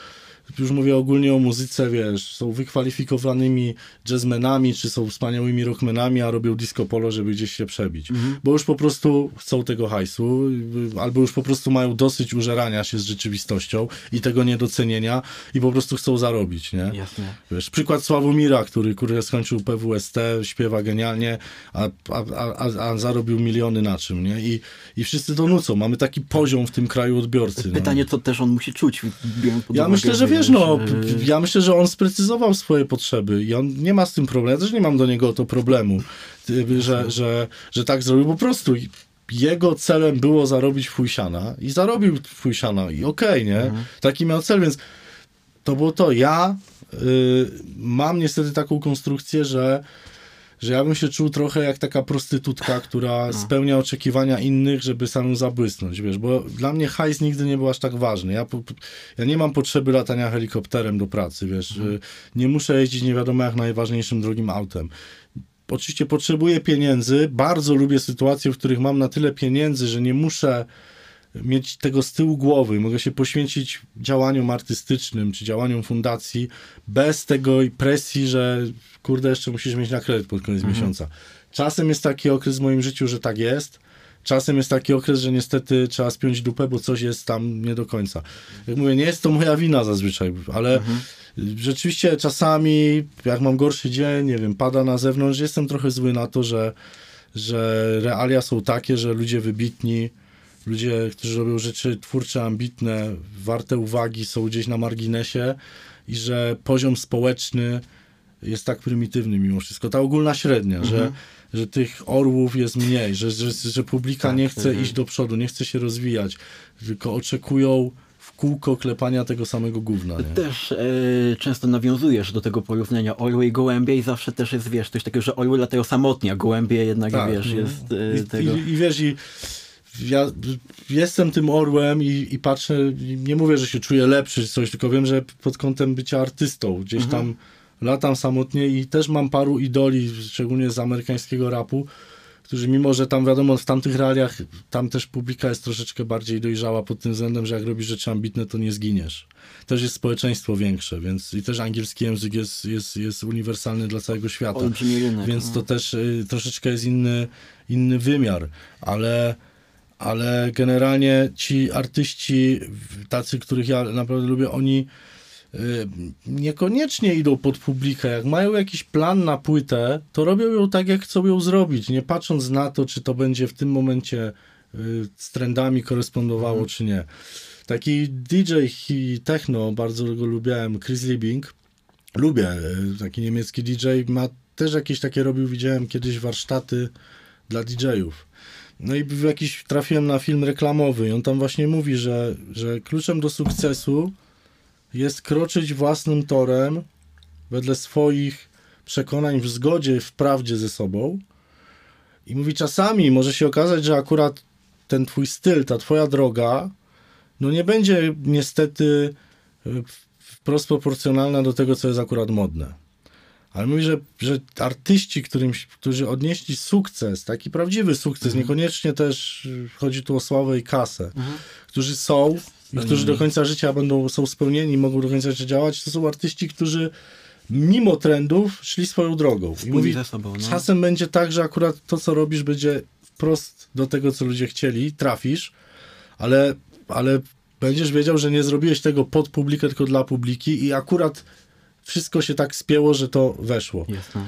już mówię ogólnie o muzyce, wiesz, są wykwalifikowanymi jazzmenami, czy są wspaniałymi rockmenami, a robią disco polo, żeby gdzieś się przebić. Bo już po prostu chcą tego hajsu, albo już po prostu mają dosyć użerania się z rzeczywistością i tego niedocenienia i po prostu chcą zarobić, nie? Jasne. Wiesz, przykład Sławomira, który, który skończył PWST, śpiewa genialnie, a, a, a, a zarobił miliony na czym, nie? I, I wszyscy to nucą. Mamy taki poziom w tym kraju odbiorcy. Pytanie, no. co też on musi czuć, Ja myślę, że wiesz, no, yy, ja myślę, że on sprecyzował swoje potrzeby i on nie ma z tym problemu. Ja też nie mam do niego to problemu, że, że, że tak zrobił. Po prostu jego celem było zarobić fujsiana i zarobił fujsiana i okej, nie? Taki miał cel, więc to było to. Ja y, mam niestety taką konstrukcję, że, że ja bym się czuł trochę jak taka prostytutka, która spełnia oczekiwania innych, żeby samą zabłysnąć, wiesz, bo dla mnie hajs nigdy nie był aż tak ważny. Ja, po, ja nie mam potrzeby latania helikopterem do pracy, wiesz, y, nie muszę jeździć nie wiadomo jak najważniejszym drogim autem. Oczywiście potrzebuję pieniędzy, bardzo lubię sytuacje, w których mam na tyle pieniędzy, że nie muszę mieć tego z tyłu głowy, mogę się poświęcić działaniom artystycznym czy działaniom fundacji bez tego presji, że kurde, jeszcze musisz mieć na kredyt pod koniec miesiąca. Czasem jest taki okres w moim życiu, że tak jest. Czasem jest taki okres, że niestety trzeba spiąć dupę, bo coś jest tam nie do końca. Jak mówię, nie jest to moja wina zazwyczaj, ale rzeczywiście czasami, jak mam gorszy dzień, nie wiem, pada na zewnątrz, jestem trochę zły na to, że, że realia są takie, że ludzie wybitni, ludzie, którzy robią rzeczy twórcze, ambitne, warte uwagi, są gdzieś na marginesie i że poziom społeczny jest tak prymitywny mimo wszystko. Ta ogólna średnia, że, że tych orłów jest mniej, że, że, że publika Tak, nie chce mhm. iść do przodu, nie chce się rozwijać, tylko oczekują w kółko klepania tego samego gówna. Nie? Też e, często nawiązujesz do tego porównania orły i gołębie i zawsze też jest, wiesz, coś takiego, że orły latają samotnie, a gołębie jednak, Tak. wiesz, jest e, I, tego... i, I wiesz, i ja jestem tym orłem i, i patrzę, nie mówię, że się czuję lepszy czy coś, tylko wiem, że pod kątem bycia artystą gdzieś Mhm. tam latam samotnie i też mam paru idoli, szczególnie z amerykańskiego rapu, którzy mimo, że tam wiadomo w tamtych realiach, tam też publika jest troszeczkę bardziej dojrzała pod tym względem, że jak robisz rzeczy ambitne, to nie zginiesz. Też jest społeczeństwo większe, więc i też angielski język jest, jest, jest uniwersalny dla całego świata. Rynek. Więc no. to też y, troszeczkę jest inny, inny wymiar, ale, ale generalnie ci artyści, tacy, których ja naprawdę lubię, oni y, niekoniecznie idą pod publikę. Jak mają jakiś plan na płytę, to robią ją tak, jak chcą ją zrobić, nie patrząc na to, czy to będzie w tym momencie y, z trendami korespondowało, czy nie. Taki DJ techno, bardzo go lubiłem, Chris Liebing. Lubię, y, taki niemiecki DJ, ma też jakieś takie robił, widziałem kiedyś warsztaty dla DJ-ów. No i w jakiś trafiłem na film reklamowy i on tam właśnie mówi, że, że kluczem do sukcesu jest kroczyć własnym torem wedle swoich przekonań w zgodzie, w prawdzie ze sobą. I mówi, czasami może się okazać, że akurat ten twój styl, ta twoja droga, no nie będzie niestety y, wprost proporcjonalna do tego, co jest akurat modne. Ale mówi, że, że artyści, którym, którzy odnieśli sukces, taki prawdziwy sukces, niekoniecznie też chodzi tu o sławę i kasę, którzy są i którzy do końca życia będą, są spełnieni, mogą do końca życia działać, to są artyści, którzy mimo trendów szli swoją drogą. I ze sobą, no. czasem będzie tak, że akurat to, co robisz, będzie wprost do tego, co ludzie chcieli, trafisz, ale, ale będziesz wiedział, że nie zrobiłeś tego pod publikę, tylko dla publiki i akurat wszystko się tak spięło, że to weszło. Jest, no.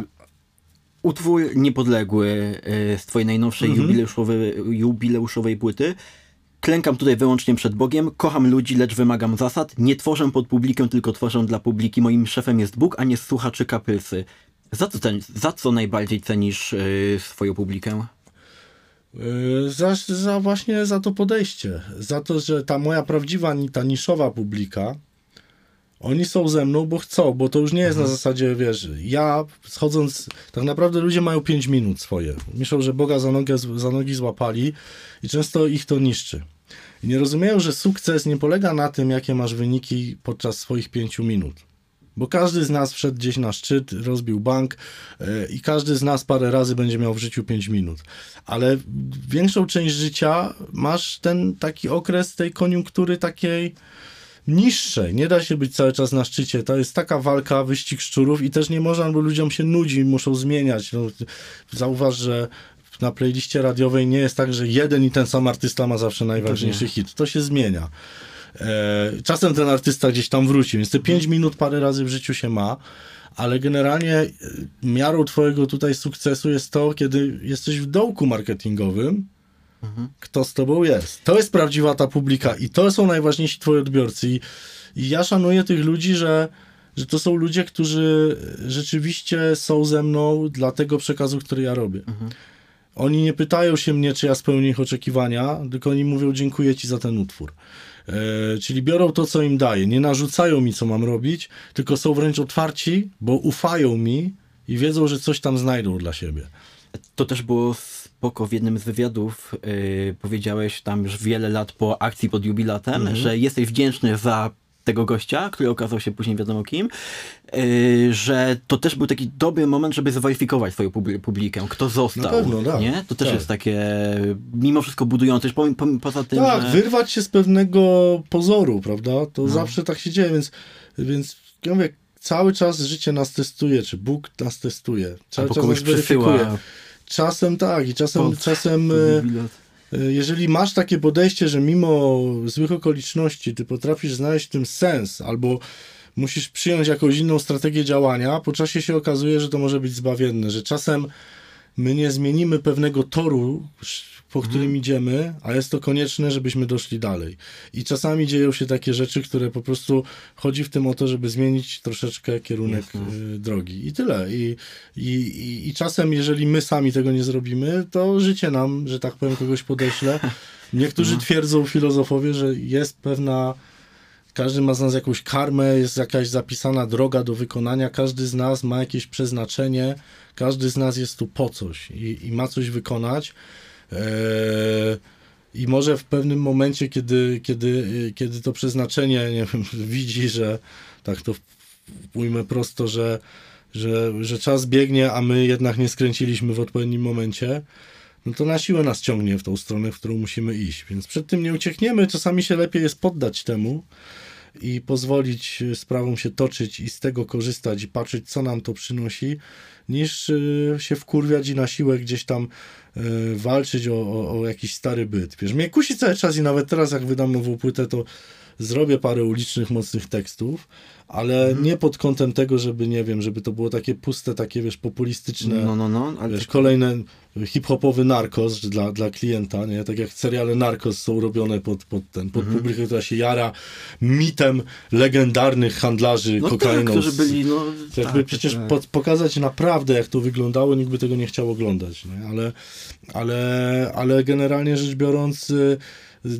Y, Utwór niepodległy y, z twojej najnowszej Mhm. jubileuszowej, jubileuszowej płyty. Klękam tutaj wyłącznie przed Bogiem, kocham ludzi, lecz wymagam zasad. Nie tworzę pod publikę, tylko tworzę dla publiki. Moim szefem jest Bóg, a nie słuchacze kapylsy. Za co, cen, za co najbardziej cenisz y, swoją publikę? Yy, Za, za właśnie za to podejście. Za to, że ta moja prawdziwa, ta niszowa publika, oni są ze mną, bo chcą, bo to już nie jest na zasadzie, wiesz, ja schodząc, tak naprawdę ludzie mają 5 minut swoje. Myślą, że Boga za, nogę, za nogi złapali i często ich to niszczy. I nie rozumieją, że sukces nie polega na tym, jakie masz wyniki podczas swoich 5 minut. Bo każdy z nas wszedł gdzieś na szczyt, rozbił bank yy, i każdy z nas parę razy będzie miał w życiu 5 minut. Ale większą część życia masz ten taki okres tej koniunktury takiej niższej. Nie da się być cały czas na szczycie. To jest taka walka, wyścig szczurów i też nie można, bo ludziom się nudzi, muszą zmieniać. No, zauważ, że na playliście radiowej nie jest tak, że jeden i ten sam artysta ma zawsze najważniejszy hit. To się zmienia. E, czasem ten artysta gdzieś tam wróci, więc te 5 minut parę razy w życiu się ma, ale generalnie e, miarą twojego tutaj sukcesu jest to, kiedy jesteś w dołku marketingowym, kto z tobą jest. To jest prawdziwa ta publika i to są najważniejsi twoi odbiorcy. I, i ja szanuję tych ludzi, że, że to są ludzie, którzy rzeczywiście są ze mną dla tego przekazu, który ja robię. Oni nie pytają się mnie, czy ja spełnię ich oczekiwania, tylko oni mówią, dziękuję ci za ten utwór. E, czyli biorą to, co im daje. Nie narzucają mi, co mam robić, tylko są wręcz otwarci, bo ufają mi i wiedzą, że coś tam znajdą dla siebie. To też było spoko w jednym z wywiadów. Yy, powiedziałeś tam już wiele lat po akcji pod jubilatem, że jesteś wdzięczny za tego gościa, który okazał się później wiadomo kim, yy, że to też był taki dobry moment, żeby zweryfikować swoją publi- publikę, kto został. Pewno, tak. nie? To też Tak. jest takie mimo wszystko budujące, po, po, poza tym, Tak, że... wyrwać się z pewnego pozoru, prawda? To zawsze tak się dzieje, więc, więc ja mówię, cały czas życie nas testuje, czy Bóg nas testuje. Cały Albo czas kogoś nas przesyła Czasem tak i czasem, pod- czasem e, e, jeżeli masz takie podejście, że mimo złych okoliczności ty potrafisz znaleźć w tym sens, albo musisz przyjąć jakąś inną strategię działania, po czasie się okazuje, że to może być zbawienne, że czasem my nie zmienimy pewnego toru, po którym idziemy, a jest to konieczne, żebyśmy doszli dalej. I czasami dzieją się takie rzeczy, które po prostu chodzi w tym o to, żeby zmienić troszeczkę kierunek y, drogi. I tyle. I, i, i, I czasem, jeżeli my sami tego nie zrobimy, to życie nam, że tak powiem, kogoś podeśle. Niektórzy twierdzą filozofowie, że jest pewna każdy ma z nas jakąś karmę, jest jakaś zapisana droga do wykonania, każdy z nas ma jakieś przeznaczenie, każdy z nas jest tu po coś i, i ma coś wykonać. Eee, I może w pewnym momencie, kiedy, kiedy, kiedy to przeznaczenie nie wiem, widzi, że tak to ujmę prosto, że, że, że czas biegnie, a my jednak nie skręciliśmy w odpowiednim momencie, no to na siłę nas ciągnie w tą stronę, w którą musimy iść. Więc przed tym nie uciekniemy, czasami się lepiej jest poddać temu i pozwolić y, sprawom się toczyć i z tego korzystać i patrzeć, co nam to przynosi, niż y, się wkurwiać i na siłę gdzieś tam y, walczyć o, o, o jakiś stary byt. Wiesz, mnie kusi cały czas i nawet teraz, jak wydam nową płytę, to zrobię parę ulicznych, mocnych tekstów, ale nie pod kątem tego, żeby, nie wiem, żeby to było takie puste, takie, wiesz, populistyczne, No, no, no, ale wiesz, kolejny hip-hopowy narkos dla, dla klienta, nie? Tak jak seriale narkos są robione pod, pod ten, pod Mhm. publikę, która się jara mitem legendarnych handlarzy no tak, kokainą. którzy z- byli, no... jakby tak, przecież tak. pokazać naprawdę, jak to wyglądało, nikt by tego nie chciał oglądać, nie? Ale, ale, ale generalnie rzecz biorąc, y,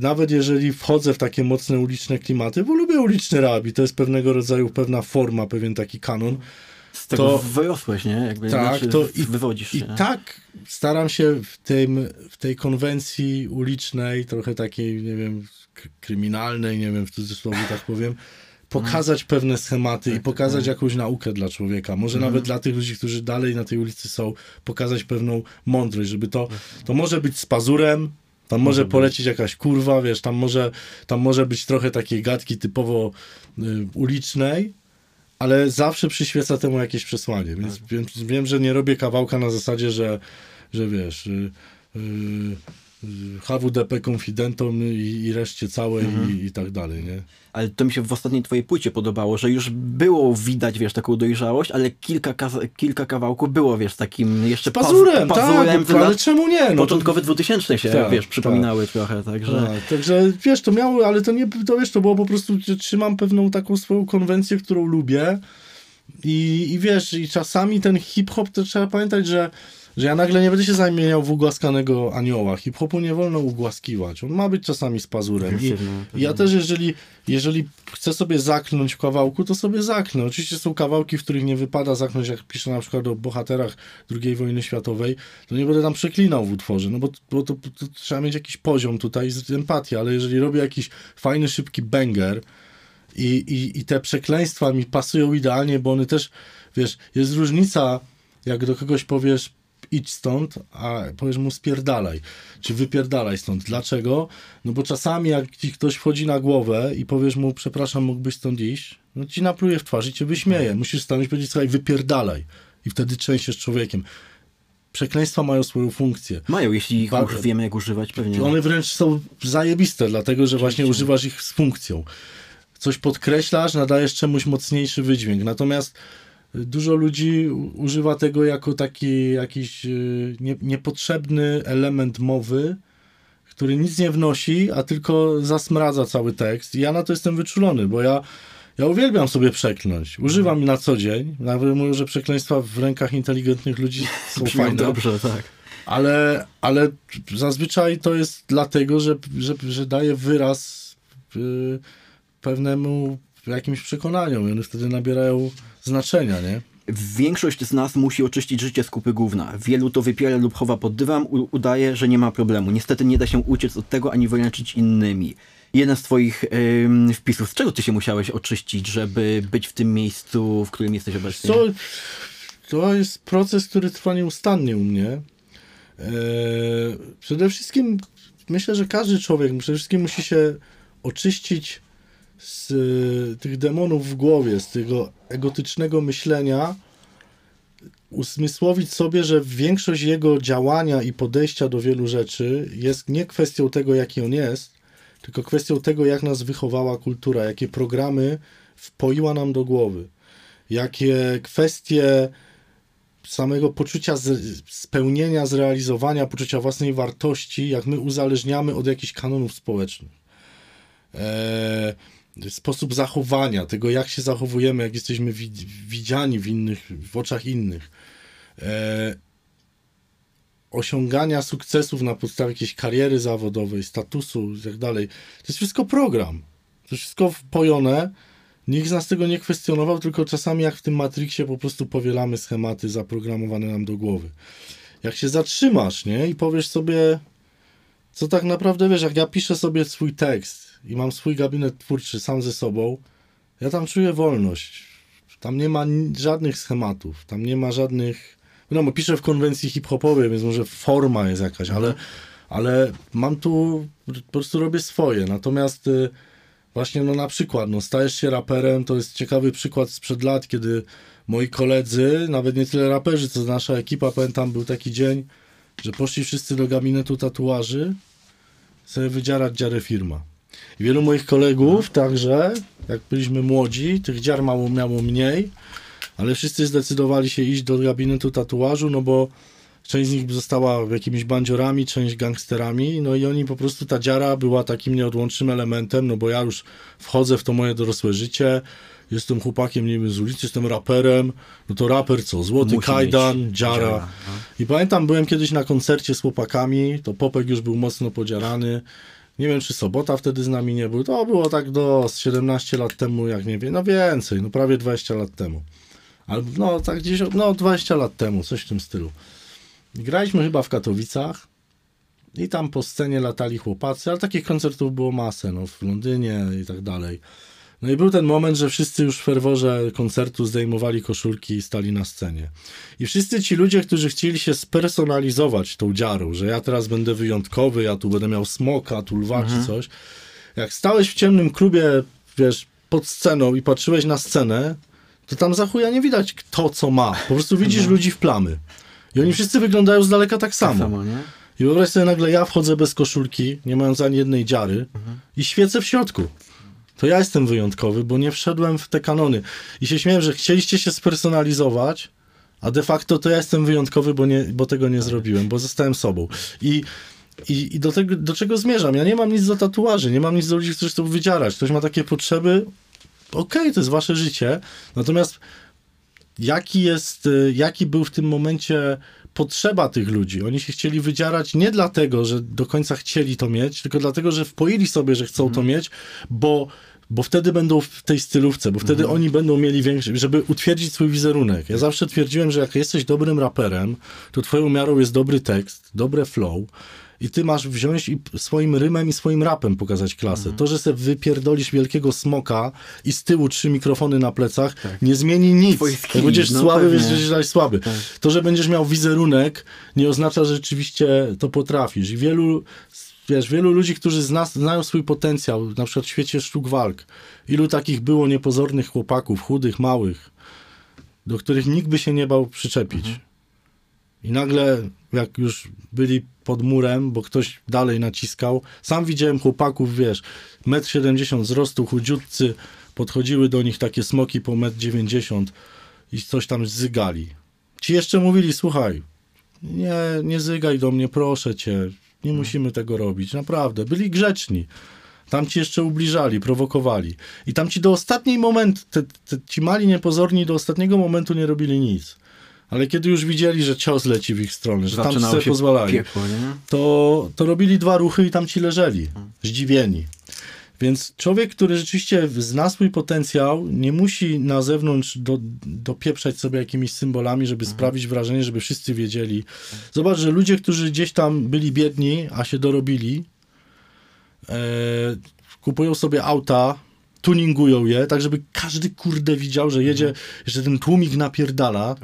nawet jeżeli wchodzę w takie mocne uliczne klimaty, bo lubię uliczny rap i to jest pewnego rodzaju pewna forma, pewien taki kanon, Z tego to- wyrosłeś, nie? Jakby, tak, znaczy, to i, wywodzisz i się. tak staram się w, tym, w tej konwencji ulicznej, trochę takiej, nie wiem, kryminalnej, nie wiem, w cudzysłowie tak powiem, pokazać pewne schematy i pokazać jakąś naukę dla człowieka. Może nawet dla tych ludzi, którzy dalej na tej ulicy są, pokazać pewną mądrość, żeby to, to może być z pazurem, tam może polecieć jakaś kurwa, wiesz, tam może, tam może być trochę takiej gadki typowo y, ulicznej, ale zawsze przyświeca temu jakieś przesłanie, więc wiem, wiem, że nie robię kawałka na zasadzie, że, że wiesz, y, y, HWDP konfidentom i, i reszcie całej i, i tak dalej, nie? Ale to mi się w ostatniej twojej płycie podobało, że już było widać, wiesz, taką dojrzałość, ale kilka, kilka kawałków było, wiesz, takim jeszcze pazurem, paz- pazurem tak, ale czemu nie? No, to- początkowe 2000 się, Tak, wiesz, przypominały trochę, także... Tak, także wiesz, to miało, ale to nie, to wiesz, to było po prostu, trzymam pewną taką swoją konwencję, którą lubię i, i wiesz, i czasami ten hip-hop, to trzeba pamiętać, że, że ja nagle nie będę się zamieniał w ugłaskanego anioła. Hip-hopu nie wolno ugłaskiwać, on ma być czasami z pazurem i, i ja też, jeżeli, jeżeli chcę sobie zaknąć w kawałku, to sobie zaknę. Oczywiście są kawałki, w których nie wypada zaknąć, jak piszę na przykład o bohaterach II wojny światowej, to nie będę tam przeklinał w utworze, no bo, bo to, to trzeba mieć jakiś poziom tutaj z empatii, ale jeżeli robię jakiś fajny, szybki banger i, i, i te przekleństwa mi pasują idealnie, bo one też, wiesz, jest różnica, jak do kogoś powiesz idź stąd, a powiesz mu spierdalaj, czy wypierdalaj stąd. Dlaczego? No bo czasami jak ci ktoś wchodzi na głowę i powiesz mu, przepraszam, mógłbyś stąd iść, no ci napluje w twarz i cię wyśmieje. Musisz stanąć i powiedzieć, słuchaj, wypierdalaj. I wtedy trzęsiesz człowiekiem. Przekleństwa mają swoją funkcję. Mają, jeśli ich Bardzo. wiemy, jak używać, pewnie. One wręcz są zajebiste, dlatego że właśnie używasz ich z funkcją. Coś podkreślasz, nadajesz czemuś mocniejszy wydźwięk. Natomiast dużo ludzi używa tego jako taki jakiś y, nie, niepotrzebny element mowy, który nic nie wnosi, a tylko zasmradza cały tekst. I ja na to jestem wyczulony, bo ja, ja uwielbiam sobie przekląć. Używam na co dzień. Nawet mówię, że przekleństwa w rękach inteligentnych ludzi są Brzmią fajne. dobrze, tak. Ale, ale zazwyczaj to jest dlatego, że, że, że daje wyraz y, pewnemu jakimś przekonaniom i one wtedy nabierają znaczenia, nie? Większość z nas musi oczyścić życie z kupy gówna. Wielu to wypiera lub chowa pod dywan, udaje, że nie ma problemu. Niestety nie da się uciec od tego, ani wyręczyć innymi. Jeden z twoich ym, wpisów, z czego ty się musiałeś oczyścić, żeby być w tym miejscu, w którym jesteś obecnie? To, to jest proces, który trwa nieustannie u mnie. Eee, przede wszystkim myślę, że każdy człowiek przede wszystkim musi się oczyścić z e, tych demonów w głowie, z tego egotycznego myślenia, uzmysłowić sobie, że większość jego działania i podejścia do wielu rzeczy jest nie kwestią tego, jaki on jest, tylko kwestią tego, jak nas wychowała kultura, jakie programy wpoiła nam do głowy, jakie kwestie samego poczucia z, spełnienia, zrealizowania, poczucia własnej wartości, jak my uzależniamy od jakichś kanonów społecznych. Eee, sposób zachowania, tego jak się zachowujemy, jak jesteśmy wid- widziani w innych, w oczach innych. Eee, osiągania sukcesów na podstawie jakiejś kariery zawodowej, statusu i tak dalej. To jest wszystko program. To jest wszystko wpojone. Nikt z nas tego nie kwestionował, tylko czasami jak w tym Matrixie po prostu powielamy schematy zaprogramowane nam do głowy. Jak się zatrzymasz, nie? I powiesz sobie, co tak naprawdę wiesz, jak ja piszę sobie swój tekst i mam swój gabinet twórczy sam ze sobą, ja tam czuję wolność. Tam nie ma żadnych schematów, tam nie ma żadnych. No, piszę w konwencji hip-hopowej, więc może forma jest jakaś, ale, ale mam tu, po prostu robię swoje. Natomiast y, właśnie, no na przykład, no stajesz się raperem, to jest ciekawy przykład sprzed lat, kiedy moi koledzy, nawet nie tyle raperzy, co nasza ekipa, pamiętam, był taki dzień, że poszli wszyscy do gabinetu tatuaży sobie wydzierać dziarę firma. I wielu moich kolegów także, jak byliśmy młodzi, tych dziar mało miało mniej, ale wszyscy zdecydowali się iść do gabinetu tatuażu, no bo część z nich została jakimiś bandziorami, część gangsterami, no i oni po prostu, ta dziara była takim nieodłącznym elementem, no bo ja już wchodzę w to moje dorosłe życie, jestem chłopakiem, nie wiem, z ulicy, jestem raperem, no to raper co, złoty Musi kajdan, dziara. dziara, no. I pamiętam, byłem kiedyś na koncercie z chłopakami, to Popek już był mocno podziarany, nie wiem, czy Sobota wtedy z nami nie był, to było tak do z 17 lat temu, jak nie wiem, no więcej, no prawie 20 lat temu. Albo, no tak gdzieś, no 20 lat temu, coś w tym stylu. Graliśmy chyba w Katowicach i tam po scenie latali chłopacy, ale takich koncertów było masę, no w Londynie i tak dalej. No i był ten moment, że wszyscy już w ferworze koncertu zdejmowali koszulki i stali na scenie. I wszyscy ci ludzie, którzy chcieli się spersonalizować tą dziarą, że ja teraz będę wyjątkowy, ja tu będę miał smoka, tu lwa czy coś. Jak stałeś w ciemnym klubie, wiesz, pod sceną i patrzyłeś na scenę, to tam za chuja nie widać kto co ma. Po prostu widzisz ludzi w plamy. I oni wszyscy wyglądają z daleka tak samo. Tak samo, nie? I wyobraź sobie nagle ja wchodzę bez koszulki, nie mając ani jednej dziary i świecę w środku. To ja jestem wyjątkowy, bo nie wszedłem w te kanony. I się śmiałem, że chcieliście się spersonalizować, a de facto to ja jestem wyjątkowy, bo, nie, bo tego nie zrobiłem, bo zostałem sobą. I, i, i do, tego, do czego zmierzam? Ja nie mam nic do tatuaży, nie mam nic do ludzi, którzy chcą wydzierać. Ktoś ma takie potrzeby, okej, to jest wasze życie. Natomiast jaki jest, y, jaki był w tym momencie potrzeba tych ludzi. Oni się chcieli wydzierać nie dlatego, że do końca chcieli to mieć, tylko dlatego, że wpoili sobie, że chcą to mieć, bo, bo wtedy będą w tej stylówce, bo wtedy oni będą mieli większy, żeby utwierdzić swój wizerunek. Ja zawsze twierdziłem, że jak jesteś dobrym raperem, to twoją miarą jest dobry tekst, dobre flow, i ty masz wziąć i swoim rymem i swoim rapem pokazać klasę. To, że sobie wypierdolisz wielkiego smoka i z tyłu trzy mikrofony na plecach, nie zmieni nic. Jak będziesz no słaby, pewnie. będziesz słaby. To, że będziesz miał wizerunek, nie oznacza, że rzeczywiście to potrafisz. I wielu, wiesz, wielu ludzi, którzy zna, znają swój potencjał, na przykład w świecie sztuk walk, ilu takich było niepozornych chłopaków, chudych, małych, do których nikt by się nie bał przyczepić. I nagle, jak już byli pod murem, bo ktoś dalej naciskał, sam widziałem chłopaków, wiesz, 1,70 m wzrostu, chudziutcy, podchodziły do nich takie smoki po 1,90 m i coś tam zygali. Ci jeszcze mówili, słuchaj, nie, nie zygaj do mnie, proszę cię, nie musimy tego robić, naprawdę. Byli grzeczni. Tam ci jeszcze ubliżali, prowokowali. I tam ci do ostatniej momentu, te, te, ci mali niepozorni do ostatniego momentu nie robili nic. Ale kiedy już widzieli, że cios leci w ich stronę, że tam sobie się pozwalali, piekło, to, to robili dwa ruchy i tam ci leżeli, zdziwieni. Więc człowiek, który rzeczywiście zna swój potencjał, nie musi na zewnątrz do, dopieprzać sobie jakimiś symbolami, żeby sprawić wrażenie, żeby wszyscy wiedzieli. Zobacz, że ludzie, którzy gdzieś tam byli biedni, a się dorobili, e, kupują sobie auta, tuningują je, tak żeby każdy kurde widział, że jedzie, że ten tłumik napierdala.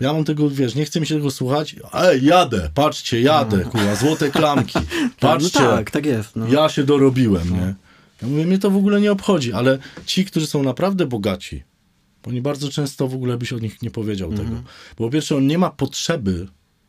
Ja mam tego, wiesz, nie chcę mi się tego słuchać. Ej, jadę, patrzcie, jadę, kurwa, złote klamki. Tak, no Patrzcie, tak, tak jest. No. ja się dorobiłem, nie? Ja mówię, mnie to w ogóle nie obchodzi, ale ci, którzy są naprawdę bogaci, oni bardzo często w ogóle byś o nich nie powiedział Mhm. tego. Bo po pierwsze, on nie ma potrzeby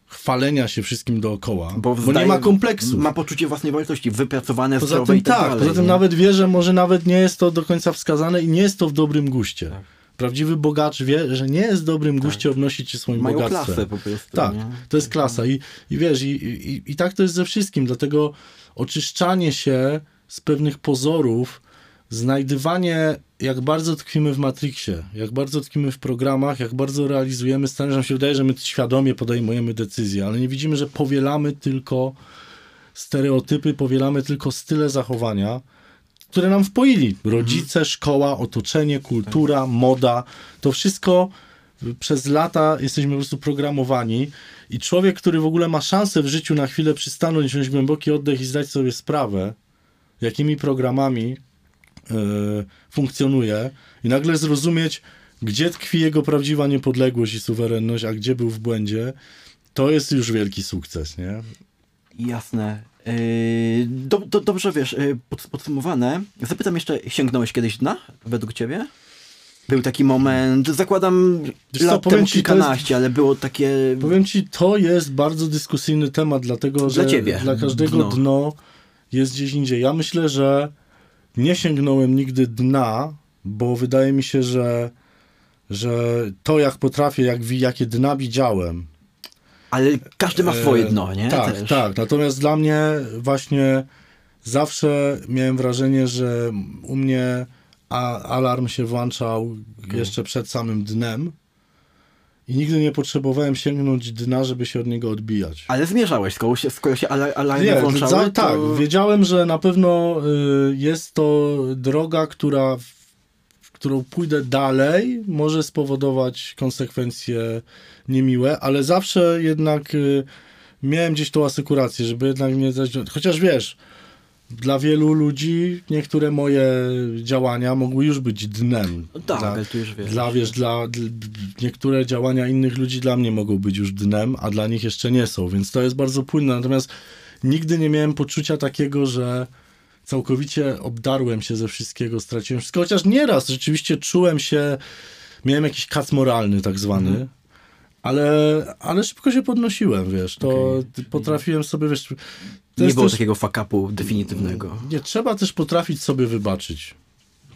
chwalenia się wszystkim dookoła, bo, nie zdaje- ma kompleksu. Ma poczucie własnej wartości, wypracowane, Poza zdrowe tym i tak, tak, dalej. poza tym nie? nawet wie, że może nawet nie jest to do końca wskazane i nie jest to w dobrym guście. Tak. Prawdziwy bogacz wie, że nie jest dobrym guście obnosić się swoim Mają bogactwem. klasę po prostu. Tak, nie? to jest klasa i, i wiesz, i, i, i tak to jest ze wszystkim, dlatego oczyszczanie się z pewnych pozorów, znajdywanie, jak bardzo tkwimy w Matrixie, jak bardzo tkwimy w programach, jak bardzo realizujemy że nam się wydaje, że my świadomie podejmujemy decyzje, ale nie widzimy, że powielamy tylko stereotypy, powielamy tylko style zachowania, które nam wpoili. Rodzice, szkoła, otoczenie, kultura, moda, to wszystko przez lata jesteśmy po prostu programowani i człowiek, który w ogóle ma szansę w życiu na chwilę przystanąć, wziąć głęboki oddech i zdać sobie sprawę, jakimi programami e, funkcjonuje i nagle zrozumieć, gdzie tkwi jego prawdziwa niepodległość i suwerenność, a gdzie był w błędzie, to jest już wielki sukces, nie? Jasne. Yy, do, do, dobrze wiesz, yy, pod, podsumowane. Zapytam jeszcze, sięgnąłeś kiedyś dna według ciebie? Był taki moment, zakładam Wiesz lat temu ci, kilkanaście, ale było takie... Powiem ci, to jest bardzo dyskusyjny temat, dlatego że Dla ciebie. dla każdego Dno. dno. jest gdzieś indziej. Ja myślę, że nie sięgnąłem nigdy dna, bo wydaje mi się, że, że to jak potrafię, jak, jakie dna widziałem. Ale każdy ma swoje e, dno, nie? Tak, Też. tak. Natomiast dla mnie właśnie zawsze miałem wrażenie, że u mnie alarm się włączał jeszcze przed samym dnem. I nigdy nie potrzebowałem sięgnąć dna, żeby się od niego odbijać. Ale zmierzałeś, skoro się, skoro się ala- alarmy Nie, włączały, za, to... tak, wiedziałem, że na pewno y, jest to droga, która, w którą pójdę dalej, może spowodować konsekwencje niemiłe, ale zawsze jednak y, miałem gdzieś tą asekurację, żeby jednak nie dać... Chociaż wiesz, dla wielu ludzi niektóre moje działania mogły już być dnem. Tak, dla, ale tu już wiesz. dla, wiesz, dla, dla niektóre działania innych ludzi dla mnie mogą być już dnem, a dla nich jeszcze nie są, więc to jest bardzo płynne. Natomiast nigdy nie miałem poczucia takiego, że całkowicie obdarłem się ze wszystkiego, straciłem wszystko, chociaż nieraz rzeczywiście czułem się, miałem jakiś kac moralny tak zwany, Mhm. ale, ale szybko się podnosiłem, wiesz, to Okej. potrafiłem sobie, wiesz, to Nie było też- takiego fuck-upu definitywnego. nie, trzeba też potrafić sobie wybaczyć,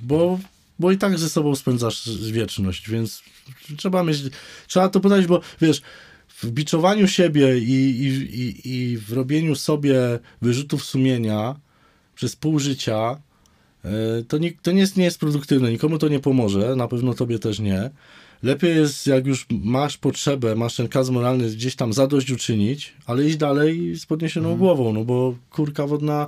bo, bo i tak ze sobą spędzasz wieczność, więc trzeba mieć, trzeba to podać, bo wiesz, w biczowaniu siebie i, i, i, i w robieniu sobie wyrzutów sumienia przez pół życia, e, to, nie, to nie, jest, nie jest produktywne, nikomu to nie pomoże, na pewno tobie też nie. Lepiej jest, jak już masz potrzebę, masz ten kaz moralny gdzieś tam zadośćuczynić, ale iść dalej z podniesioną głową, no bo kurka wodna,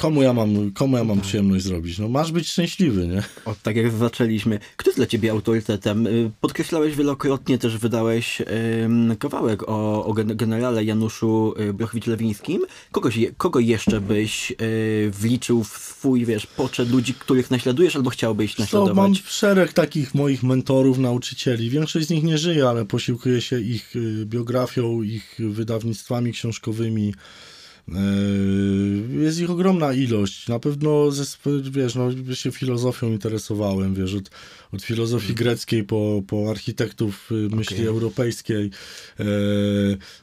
komu ja mam, komu ja mam przyjemność zrobić? No masz być szczęśliwy, nie? O, tak jak zaczęliśmy. Kto jest dla ciebie autorytetem? Y, Podkreślałeś wielokrotnie, też wydałeś ym, kawałek o, o gen- generale Januszu y, Blochwicz-Lewińskim. Kogoś, kogo jeszcze byś y, wliczył w swój, wiesz, poczet ludzi, których naśladujesz albo chciałbyś To naśladować? mam szereg takich moich mentorów, nauczycieli. Większość z nich nie żyje, ale posiłkuje się ich biografią, ich wydawnictwami książkowymi. Yy, Jest ich ogromna ilość. Na pewno ze, wiesz, no, się filozofią interesowałem, wiesz, od, od filozofii greckiej po, po architektów y, myśli Okej. europejskiej. E,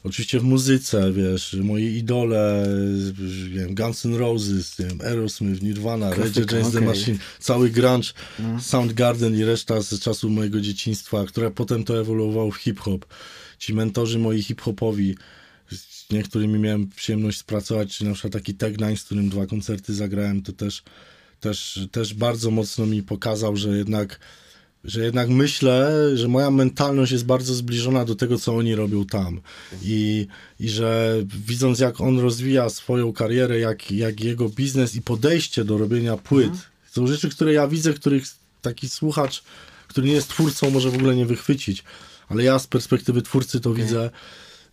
oczywiście w muzyce, wiesz, moi idole, y, nie wiem, Guns N' Roses, nie wiem, Aerosmith, Nirvana, Rage Klasyka, Against the. Machine, cały grunge, No. Soundgarden i reszta z czasu mojego dzieciństwa, które potem to ewoluowało w hip-hop. Ci mentorzy moi hip-hopowi, z niektórymi miałem przyjemność współpracować, czy na przykład taki Tag Nine, z którym dwa koncerty zagrałem, to też, też, też bardzo mocno mi pokazał, że jednak że jednak myślę, że moja mentalność jest bardzo zbliżona do tego, co oni robią tam. I, i że widząc, jak on rozwija swoją karierę, jak, jak jego biznes i podejście do robienia płyt, są rzeczy, które ja widzę, których taki słuchacz, który nie jest twórcą, może w ogóle nie wychwycić. Ale ja z perspektywy twórcy to widzę,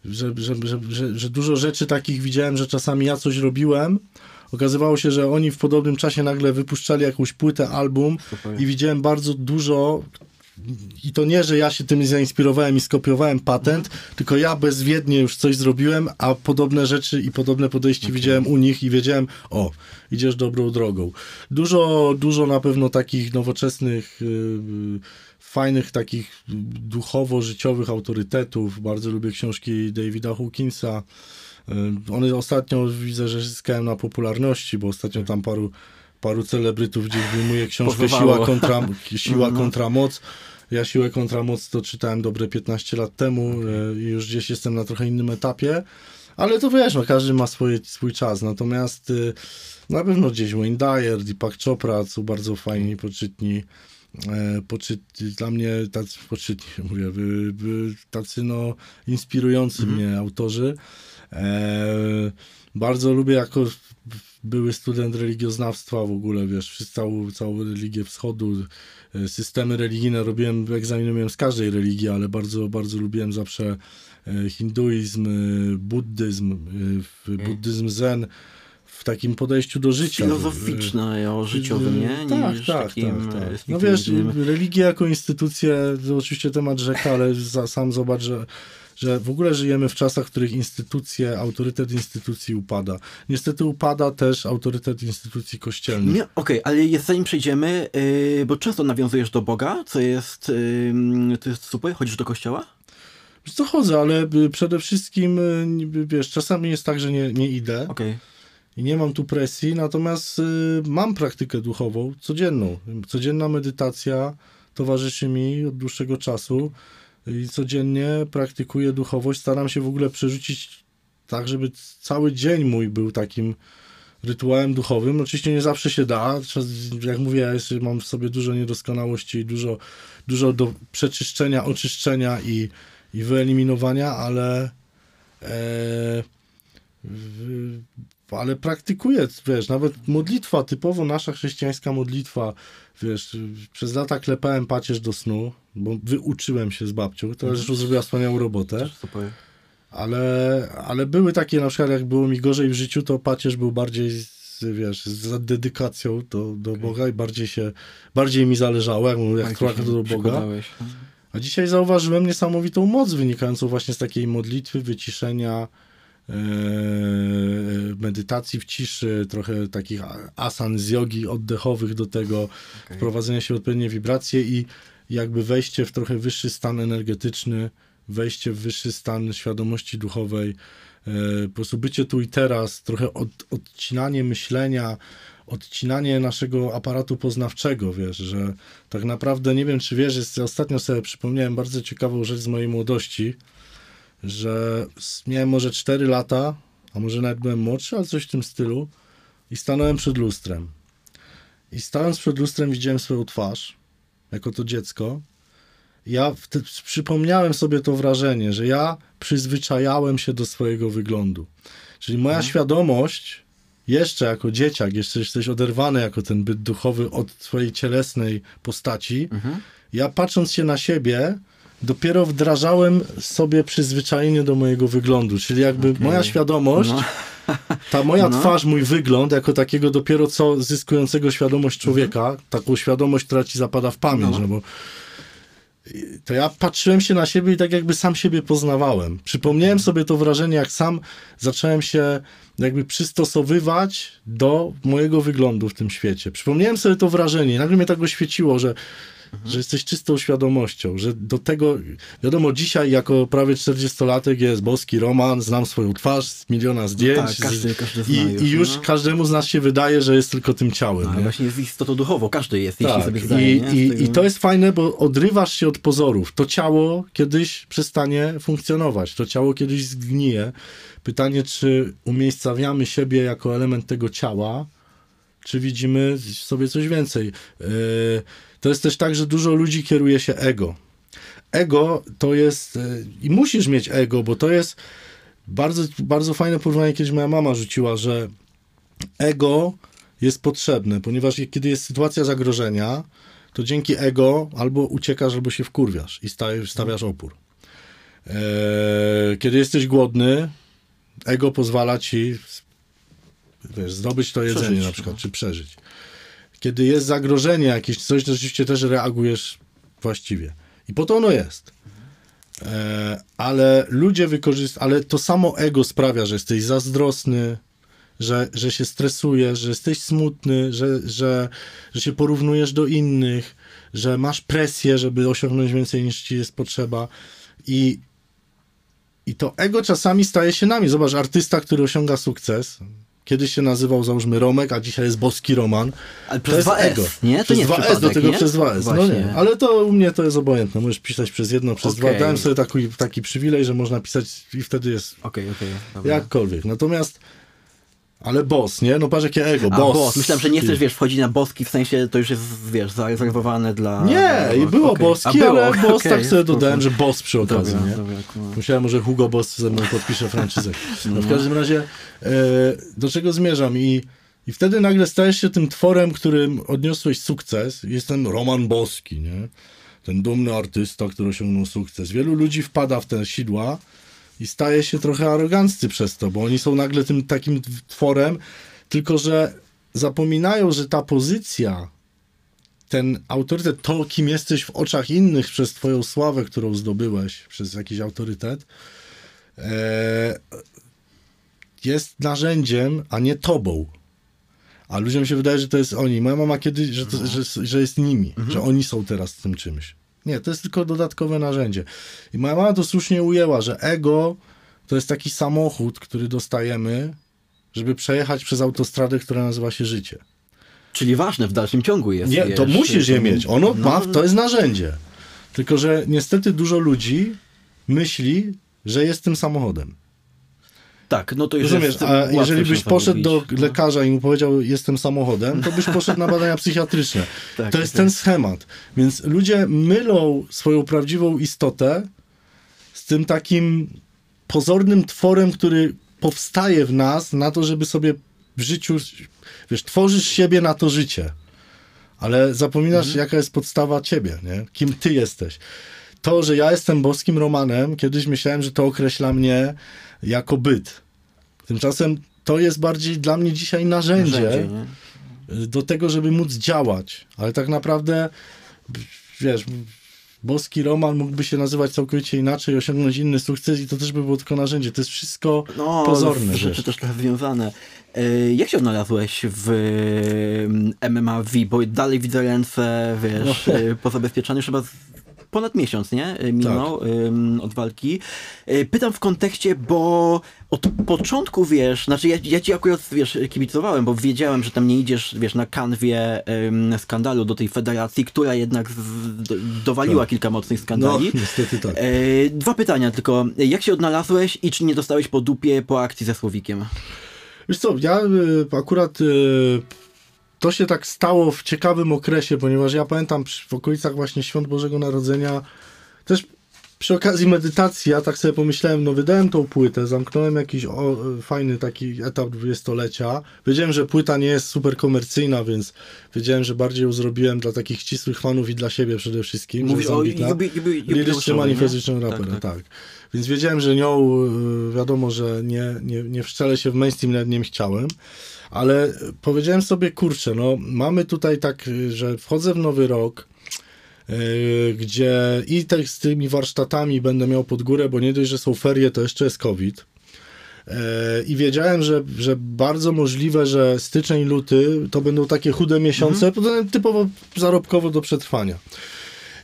że, że, że, że, dużo rzeczy takich widziałem, że czasami ja coś robiłem. Okazywało się, że oni w podobnym czasie nagle wypuszczali jakąś płytę, album i widziałem bardzo dużo. I to nie, że ja się tym zainspirowałem i skopiowałem patent, tylko ja bezwiednie już coś zrobiłem, a podobne rzeczy i podobne podejście widziałem u nich i wiedziałem, o, idziesz dobrą drogą. Dużo, dużo na pewno takich nowoczesnych, yy, fajnych, takich duchowo-życiowych autorytetów. Bardzo lubię książki Davida Hawkinsa. Yy, One ostatnio widzę, że zyskałem na popularności, bo ostatnio tam paru, paru celebrytów gdzieś wyjmuje książkę. Siła kontra, siła No. kontra moc. Ja Siłę kontra moc to czytałem dobre 15 lat temu yy, i już gdzieś jestem na trochę innym etapie. Ale to wiesz, no, każdy ma swoje, swój czas. Natomiast y, na pewno gdzieś Wayne Dyer, Deepak Chopra są bardzo fajni, poczytni. E, poczytni dla mnie tacy poczytni, mówię, tacy no inspirujący mnie autorzy. E, bardzo lubię jako były student religioznawstwa w ogóle, wiesz, całą, całą religię wschodu, e, systemy religijne robiłem, egzaminy miałem z każdej religii, ale bardzo, bardzo lubiłem zawsze e, hinduizm, buddyzm, w- buddyzm zen w takim podejściu do życia. Filozoficzne o życiowym, nie? Tak, Niż tak, takim, tak, tak. No wiesz, religia jako instytucja, to oczywiście temat rzeka, ale za, sam zobacz, że, że w ogóle żyjemy w czasach, w których instytucje, autorytet instytucji upada. Niestety upada też autorytet instytucji kościelnych. Okej, ale jest, zanim przejdziemy, yy, bo często nawiązujesz do Boga, co jest, yy, to jest super, chodzisz do kościoła? Co chodzę, ale y, przede wszystkim, y, wiesz, czasami jest tak, że nie, nie idę Okej. I nie mam tu presji, natomiast y, mam praktykę duchową codzienną. Codzienna medytacja towarzyszy mi od dłuższego czasu i codziennie praktykuję duchowość. Staram się w ogóle przerzucić tak, żeby cały dzień mój był takim rytuałem duchowym. Oczywiście nie zawsze się da. Jak mówię, ja jeszcze mam w sobie dużo niedoskonałości i dużo, dużo do przeczyszczenia, oczyszczenia i, i wyeliminowania, ale e, ale praktykuję, wiesz, nawet modlitwa, typowo nasza chrześcijańska modlitwa, wiesz, przez lata klepałem pacierz do snu, bo wyuczyłem się z babcią, to zresztą zrobiła wspaniałą robotę, ale, ale były takie, na przykład jak było mi gorzej w życiu, to pacierz był bardziej, z, wiesz, z dedykacją do, do Boga i bardziej się, bardziej mi zależało, jak, jak trochę do Boga. przykładałeś. A dzisiaj zauważyłem niesamowitą moc wynikającą właśnie z takiej modlitwy, wyciszenia, medytacji w ciszy, trochę takich asan z jogi oddechowych do tego, wprowadzenia się w odpowiednie wibracje i jakby wejście w trochę wyższy stan energetyczny, wejście w wyższy stan świadomości duchowej, e, po prostu bycie tu i teraz, trochę od, odcinanie myślenia, odcinanie naszego aparatu poznawczego, wiesz, że tak naprawdę, nie wiem czy wiesz, jest, ostatnio sobie przypomniałem bardzo ciekawą rzecz z mojej młodości, że miałem może 4 lata, a może nawet byłem młodszy, ale coś w tym stylu i stanąłem przed lustrem. I stając przed lustrem widziałem swoją twarz, jako to dziecko. Ja wtedy przypomniałem sobie to wrażenie, że ja przyzwyczajałem się do swojego wyglądu. Czyli moja świadomość, jeszcze jako dzieciak, jeszcze jesteś oderwany jako ten byt duchowy od swojej cielesnej postaci, ja patrząc się na siebie, dopiero wdrażałem sobie przyzwyczajenie do mojego wyglądu. Czyli jakby Okej. moja świadomość, No. ta moja No. twarz, mój wygląd, jako takiego dopiero co zyskującego świadomość człowieka, taką świadomość, która ci zapada w pamięć, No. no, bo to ja patrzyłem się na siebie i tak jakby sam siebie poznawałem. Przypomniałem sobie to wrażenie, jak sam zacząłem się jakby przystosowywać do mojego wyglądu w tym świecie. Przypomniałem sobie to wrażenie i nagle mnie tak oświeciło, że, że jesteś czystą świadomością, że do tego, wiadomo, dzisiaj jako prawie 40-latek jest boski Roman, znam swoją twarz z miliona zdjęć. tak, każdy- każdy i, już, I już no. każdemu z nas się wydaje, że jest tylko tym ciałem. No, właśnie jest istotą duchową, każdy jest, jeśli Tak, sobie zdaje. i, i, tego- i to jest fajne, bo odrywasz się od pozorów. To ciało kiedyś przestanie funkcjonować, to ciało kiedyś zgnije. Pytanie, czy umiejscawiamy siebie jako element tego ciała, czy widzimy sobie coś więcej. Yy, To jest też tak, że dużo ludzi kieruje się ego. Ego to jest, yy, i musisz mieć ego, bo to jest bardzo, bardzo fajne porównanie, kiedyś moja mama rzuciła, że ego jest potrzebne, ponieważ kiedy jest sytuacja zagrożenia, to dzięki ego albo uciekasz, albo się wkurwiasz i stawiasz opór. Eee, kiedy jesteś głodny, ego pozwala ci wiesz, zdobyć to jedzenie Przeżyć, na przykład, no. czy przeżyć. Kiedy jest zagrożenie jakieś, coś, to rzeczywiście też reagujesz właściwie. I po to ono jest. E, ale ludzie wykorzystują, ale to samo ego sprawia, że jesteś zazdrosny, że, że się stresujesz, że jesteś smutny, że, że, że się porównujesz do innych, że masz presję, żeby osiągnąć więcej niż ci jest potrzeba. I, i to ego czasami staje się nami. Zobacz, artysta, który osiąga sukces, kiedyś się nazywał, załóżmy, Romek, a dzisiaj jest Boski Roman. Ale To przez jest 2S, ego. nie? To przez nie jest 2S, do tego nie? przez 2S. No Właśnie. nie, ale to u mnie to jest obojętne. Możesz pisać przez jedno, przez dwa. Okej. Dałem sobie taki, taki przywilej, że można pisać i wtedy jest Okej, okej. dobra. jakkolwiek. Natomiast, ale boss, nie? No patrz jakie ego, A, boss. boss. Myślałem, że nie chcesz, wiesz, wchodzić na boski, w sensie to już jest, wiesz, zarezerwowane dla... Nie, i było okej. boski, A było, ale boss okej, tak sobie dodałem, że boss przy okazji, Dobra, nie? dobra, kumam. Myślałem, że Hugo Boss ze mną podpisze franczyzę. No w każdym razie, e, do czego zmierzam? I, I wtedy nagle stajesz się tym tworem, którym odniosłeś sukces. Jestem Roman Boski, nie? Ten dumny artysta, który osiągnął sukces. Wielu ludzi wpada w te sidła i staje się trochę aroganccy przez to, bo oni są nagle tym takim tworem, tylko że zapominają, że ta pozycja, ten autorytet, to kim jesteś w oczach innych przez twoją sławę, którą zdobyłeś, przez jakiś autorytet, e, jest narzędziem, a nie tobą. A ludziom się wydaje, że to jest oni. Moja mama kiedyś, że, to, że, że jest nimi, że oni są teraz tym czymś. Nie, to jest tylko dodatkowe narzędzie. I moja mama to słusznie ujęła, że ego to jest taki samochód, który dostajemy, żeby przejechać przez autostradę, która nazywa się życie. Czyli ważne w dalszym ciągu jest. Nie, to wiesz, musisz je to- mieć. Ono no, ma, to jest narzędzie. Tylko, że niestety dużo ludzi myśli, że jest tym samochodem. Tak, no to już Rozumiesz, jest a jeżeli byś poszedł do. No. lekarza i mu powiedział, jestem samochodem, to byś poszedł na badania psychiatryczne. Tak, to jest tak. ten schemat. Więc ludzie mylą swoją prawdziwą istotę z tym takim pozornym tworem, który powstaje w nas na to, żeby sobie w życiu, wiesz, tworzysz siebie na to życie. Ale zapominasz, Mhm. jaka jest podstawa ciebie, nie? Kim ty jesteś. To, że ja jestem boskim Romanem, kiedyś myślałem, że to określa mnie jako byt. Tymczasem to jest bardziej dla mnie dzisiaj narzędzie, Narzędzie, do tego, żeby móc działać. Ale tak naprawdę, wiesz, boski Roman mógłby się nazywać całkowicie inaczej, osiągnąć inny sukces i to też by było tylko narzędzie. To jest wszystko No, pozorne. rzeczy też trochę związane. E, Jak się odnalazłeś w MMA V? Bo dalej widzę ręce, wiesz, No. e, pozabezpieczone już chyba ponad miesiąc, nie? E, Minął Tak. em, od walki. E, Pytam w kontekście, bo od początku, wiesz, znaczy ja, ja ci akurat, wiesz, kibicowałem, bo wiedziałem, że tam nie idziesz, wiesz, na kanwie em, skandalu do tej federacji, która jednak z, do, dowaliła Tak. kilka mocnych No, skandali. niestety tak. E, dwa pytania tylko. Jak się odnalazłeś i czy nie dostałeś po dupie po akcji ze Słowikiem? Wiesz co, ja y, akurat y, to się tak stało w ciekawym okresie, ponieważ ja pamiętam w okolicach właśnie Świąt Bożego Narodzenia, też przy okazji medytacji, ja tak sobie pomyślałem, no wydałem tą płytę, zamknąłem jakiś o, fajny taki etap dwudziestolecia. Wiedziałem, że płyta nie jest super komercyjna, więc wiedziałem, że bardziej ją zrobiłem dla takich ścisłych fanów i dla siebie przede wszystkim. Mówisz że o nie? manifestycznym rapera, Tak, tak, tak. Więc wiedziałem, że nią y, wiadomo, że nie, nie, nie wszczelę się w mainstream, nawet nie chciałem. Ale powiedziałem sobie, kurczę, no mamy tutaj tak, że wchodzę w nowy rok, y, gdzie i tak z tymi warsztatami będę miał pod górę, bo nie dość, że są ferie, to jeszcze jest COVID. E, I wiedziałem, że, że bardzo możliwe, że styczeń, luty to będą takie chude miesiące, potem typowo zarobkowo do przetrwania.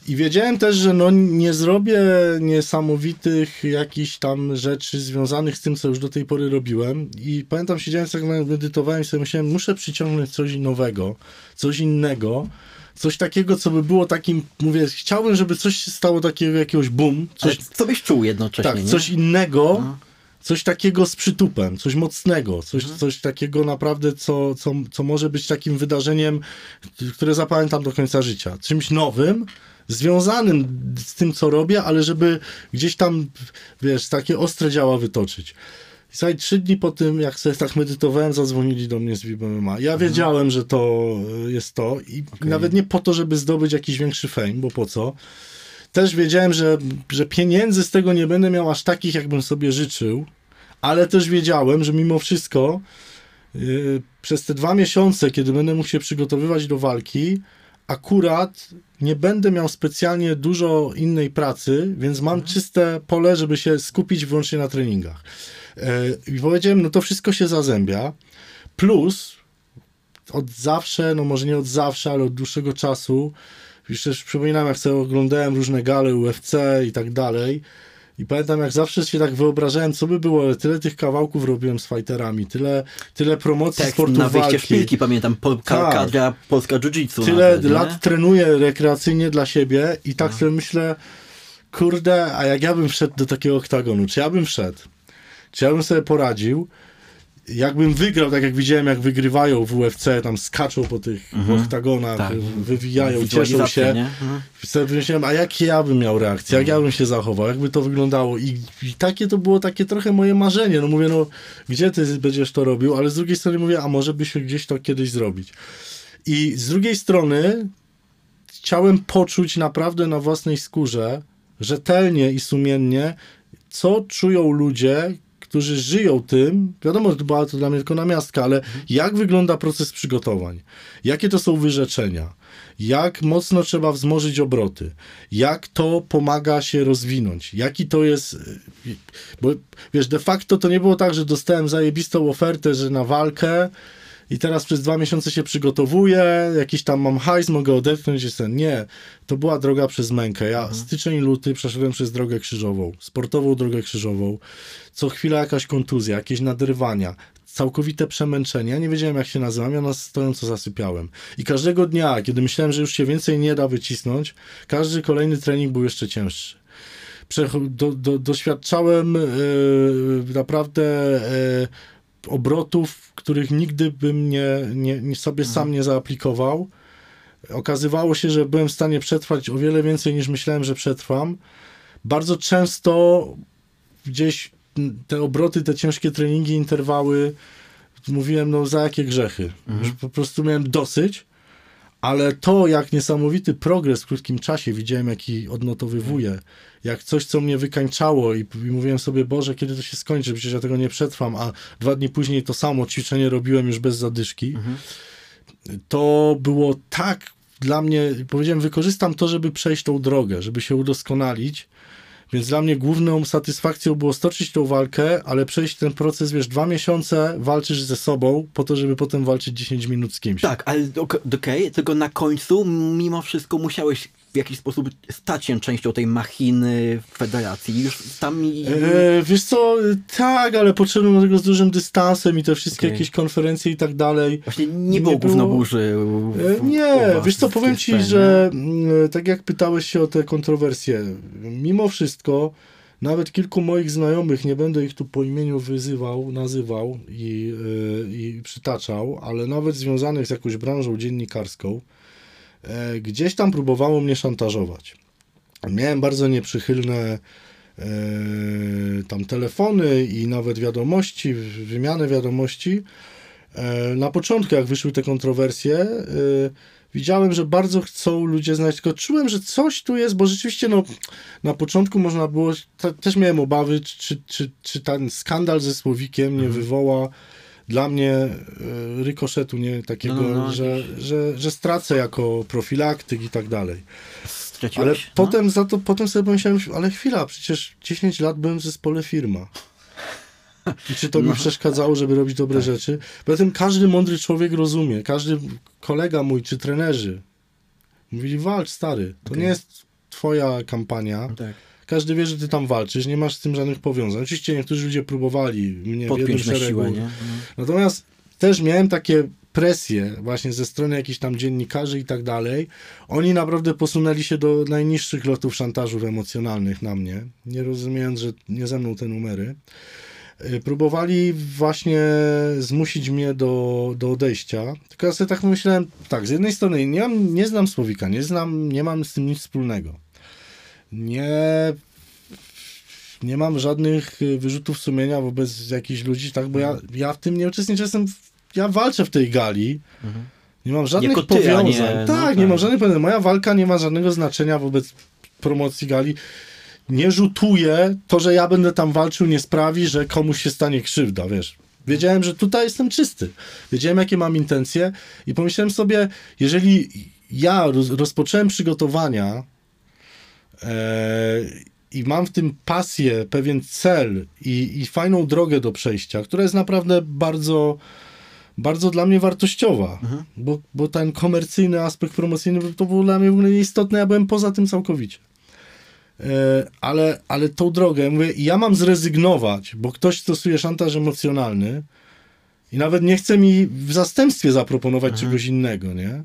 I wiedziałem też, że no nie zrobię niesamowitych jakichś tam rzeczy związanych z tym, co już do tej pory robiłem. I pamiętam, siedziałem tak medytowałem i sobie myślałem, muszę przyciągnąć coś nowego, coś innego, coś takiego, co by było takim, mówię, chciałbym, żeby coś się stało takiego, jakiegoś boom, Ale coś, co byś czuł jednocześnie, tak, nie? coś innego, No. coś takiego z przytupem, coś mocnego, coś, Mhm. coś takiego naprawdę, co, co, co może być takim wydarzeniem, które zapamiętam do końca życia. Czymś nowym, związanym z tym, co robię, ale żeby gdzieś tam, wiesz, takie ostre działa wytoczyć. I słuchaj, trzy dni po tym, jak sobie tak medytowałem, zadzwonili do mnie z WIB-MMA. Ja wiedziałem, że to y, jest to i nawet nie po to, żeby zdobyć jakiś większy fame, bo po co. Też wiedziałem, że, że pieniędzy z tego nie będę miał aż takich, jakbym sobie życzył, ale też wiedziałem, że mimo wszystko yy, przez te dwa miesiące, kiedy będę mógł się przygotowywać do walki, akurat nie będę miał specjalnie dużo innej pracy, więc mam czyste pole, żeby się skupić wyłącznie na treningach. Yy, I powiedziałem, no to wszystko się zazębia. Plus od zawsze, no może nie od zawsze, ale od dłuższego czasu, już też przypominam, jak sobie oglądałem różne gale UFC i tak dalej. I pamiętam, jak zawsze się tak wyobrażałem, co by było, ale tyle tych kawałków robiłem z fighterami, tyle, tyle promocji Tekst sportu na wyjście walki. szpilki, pamiętam, polka, Tak. kadra polska jiu-jitsu. Tyle nawet, nie? lat trenuję rekreacyjnie dla siebie i tak sobie myślę, kurde, a jak ja bym wszedł do takiego oktagonu, czy ja bym wszedł? Czy ja bym sobie poradził? Jakbym wygrał, tak jak widziałem, jak wygrywają w UFC, tam skaczą po tych oktagonach, Tak. wywijają, cieszą się. nie? Mhm. Sobie myślałem, a jak ja bym miał reakcję, jak ja bym się zachował, jakby to wyglądało. I, I takie to było takie trochę moje marzenie. No mówię, no gdzie ty będziesz to robił, ale z drugiej strony mówię, a może byśmy gdzieś to kiedyś zrobić. I z drugiej strony chciałem poczuć naprawdę na własnej skórze, rzetelnie i sumiennie, co czują ludzie, którzy żyją tym, wiadomo, że to była to dla mnie tylko namiastka, ale jak wygląda proces przygotowań, jakie to są wyrzeczenia, jak mocno trzeba wzmożyć obroty, jak to pomaga się rozwinąć, jaki to jest, y, bo wiesz, de facto to nie było tak, że dostałem zajebistą ofertę, że na walkę i teraz przez dwa miesiące się przygotowuję, jakiś tam mam hajs, mogę odetchnąć i sen. Nie, to była droga przez mękę. Ja styczeń, luty przeszedłem przez drogę krzyżową, sportową drogę krzyżową. Co chwila jakaś kontuzja, jakieś nadrywania, całkowite przemęczenie. Ja nie wiedziałem, jak się nazywam, ja na stojąco zasypiałem. I każdego dnia, kiedy myślałem, że już się więcej nie da wycisnąć, każdy kolejny trening był jeszcze cięższy. Przecho- do, do, doświadczałem e, naprawdę e, obrotów, których nigdy bym nie, nie, nie sobie sam nie zaaplikował. Okazywało się, że byłem w stanie przetrwać o wiele więcej niż myślałem, że przetrwam. Bardzo często gdzieś te obroty, te ciężkie treningi, interwały, mówiłem, no za jakie grzechy. Już po prostu miałem dosyć, ale to, jak niesamowity progres w krótkim czasie widziałem, jaki odnotowywuję, jak coś, co mnie wykańczało i, i mówiłem sobie, Boże, kiedy to się skończy, przecież ja tego nie przetrwam, a dwa dni później to samo ćwiczenie robiłem już bez zadyszki. To było tak dla mnie, powiedziałem, wykorzystam to, żeby przejść tą drogę, żeby się udoskonalić, więc dla mnie główną satysfakcją było stoczyć tą walkę, ale przejść ten proces, wiesz, dwa miesiące walczysz ze sobą po to, żeby potem walczyć 10 minut z kimś. Tak, ale ok- okej, tylko na końcu mimo wszystko musiałeś w jakiś sposób stać się częścią tej machiny federacji. Już tam i... E, wiesz co, tak, ale podszedłem do tego z dużym dystansem i te wszystkie Okej. jakieś konferencje i tak dalej. Właśnie nie było gównoburzy. w- E, w- Nie, wiesz co, powiem ci, scenie. że mm, tak jak pytałeś się o te kontrowersje, mimo wszystko nawet kilku moich znajomych, nie będę ich tu po imieniu wyzywał, nazywał i, e, i przytaczał, ale nawet związanych z jakąś branżą dziennikarską, e, gdzieś tam próbowało mnie szantażować. Miałem bardzo nieprzychylne e, tam telefony i nawet wiadomości, wymianę wiadomości. E, na początku, jak wyszły te kontrowersje, e, widziałem, że bardzo chcą ludzie znać, tylko czułem, że coś tu jest, bo rzeczywiście no, na początku można było, te, też miałem obawy, czy, czy, czy ten skandal ze Słowikiem nie wywoła dla mnie e, rykoszetu, nie takiego, No, no, no, że, że, że stracę jako profilaktyk i tak dalej. Straciłeś? Ale no? potem za to, potem sobie pomyślałem, ale chwila, przecież 10 lat byłem w zespole firma. I czy to mi przeszkadzało, żeby robić dobre rzeczy? Poza tym każdy mądry człowiek rozumie, każdy kolega mój, czy trenerzy mówili, walcz stary, to Okej. nie jest twoja kampania. Tak. Każdy wie, że ty tam walczysz, nie masz z tym żadnych powiązań. Oczywiście niektórzy ludzie próbowali mnie w jednym Podpiąć szeregu. siłę, nie? No. Natomiast też miałem takie presje właśnie ze strony jakichś tam dziennikarzy i tak dalej. Oni naprawdę posunęli się do najniższych lotów szantażów emocjonalnych na mnie, nie rozumiejąc, że nie ze mną te numery. y, próbowali właśnie zmusić mnie do, do odejścia. Tylko ja sobie tak myślałem, tak, z jednej strony nie, mam, nie znam Słowika, nie znam, nie mam z tym nic wspólnego. Nie, nie mam żadnych y, wyrzutów sumienia wobec jakichś ludzi, tak, bo ja, ja w tym nie uczestniczę, jestem, ja walczę w tej gali. Nie mam żadnych ty, powiązań. nie- no tak, tak. nie mam żadnych powiązań. Moja walka nie ma żadnego znaczenia wobec promocji gali. Nie rzutuje, to, że ja będę tam walczył, nie sprawi, że komuś się stanie krzywda, wiesz. Wiedziałem, że tutaj jestem czysty. Wiedziałem, jakie mam intencje i pomyślałem sobie, jeżeli ja roz, rozpocząłem przygotowania i mam w tym pasję, pewien cel i, i fajną drogę do przejścia, która jest naprawdę bardzo, bardzo dla mnie wartościowa, bo, bo ten komercyjny aspekt promocyjny to było dla mnie w ogóle nieistotne, ja byłem poza tym całkowicie. E, ale, ale tą drogę, ja mówię, ja mam zrezygnować, bo ktoś stosuje szantaż emocjonalny i nawet nie chce mi w zastępstwie zaproponować czegoś innego, nie?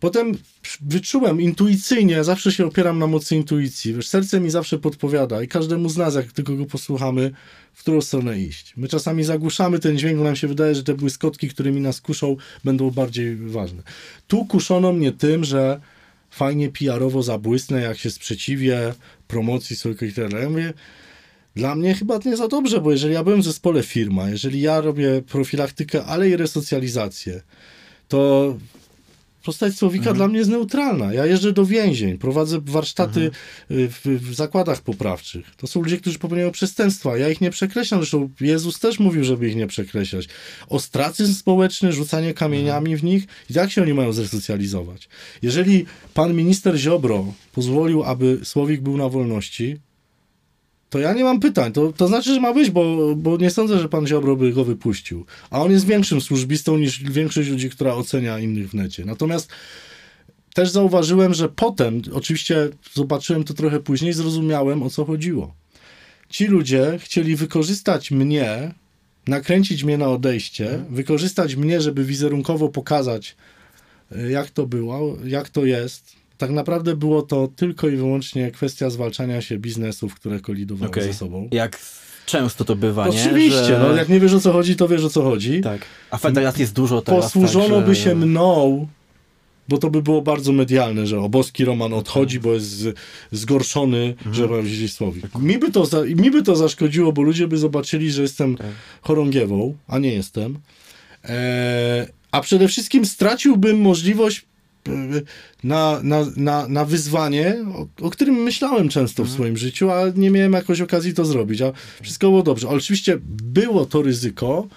Potem wyczułem intuicyjnie, zawsze się opieram na mocy intuicji. Wiesz, serce mi zawsze podpowiada i każdemu z nas, jak tylko go posłuchamy, w którą stronę iść. My czasami zagłuszamy ten dźwięk, bo nam się wydaje, że te błyskotki, którymi nas kuszą, będą bardziej ważne. Tu kuszono mnie tym, że fajnie PR-owo zabłysnę, jak się sprzeciwię promocji Soulka i tak dalej. Ja mówię, dla mnie chyba nie za dobrze, bo jeżeli ja byłem w zespole firma, jeżeli ja robię profilaktykę, ale i resocjalizację, to postać Słowika dla mnie jest neutralna. Ja jeżdżę do więzień, prowadzę warsztaty y, w, w zakładach poprawczych. To są ludzie, którzy popełniają przestępstwa. Ja ich nie przekreślam. Zresztą Jezus też mówił, żeby ich nie przekreślać. Ostracyzm społeczny, rzucanie kamieniami w nich. I jak się oni mają zresocjalizować? Jeżeli pan minister Ziobro pozwolił, aby Słowik był na wolności, to ja nie mam pytań. To, to znaczy, że ma być, bo, bo nie sądzę, że pan Ziobro by go wypuścił. A on jest większym służbistą niż większość ludzi, która ocenia innych w necie. Natomiast też zauważyłem, że potem, oczywiście zobaczyłem to trochę później, zrozumiałem o co chodziło. Ci ludzie chcieli wykorzystać mnie, nakręcić mnie na odejście, wykorzystać mnie, żeby wizerunkowo pokazać, y, jak to było, jak to jest. Tak naprawdę było to tylko i wyłącznie kwestia zwalczania się biznesów, które kolidowały Okej. ze sobą. Jak często to bywa, nie? Oczywiście, Że... no, jak nie wiesz o co chodzi, to wiesz o co chodzi. Tak. A federacji jest dużo teraz. Posłużono tak, by że- się mną, bo to by było bardzo medialne, że oboski Roman odchodzi, bo jest zgorszony, że ma gdzieś słowik. Mi by, to za, mi by to zaszkodziło, bo ludzie by zobaczyli, że jestem chorągiewą, a nie jestem. E, a przede wszystkim straciłbym możliwość na, na, na, na wyzwanie, o, o którym myślałem często w swoim życiu, a nie miałem jakoś okazji to zrobić. A wszystko było dobrze. Ale oczywiście było to ryzyko,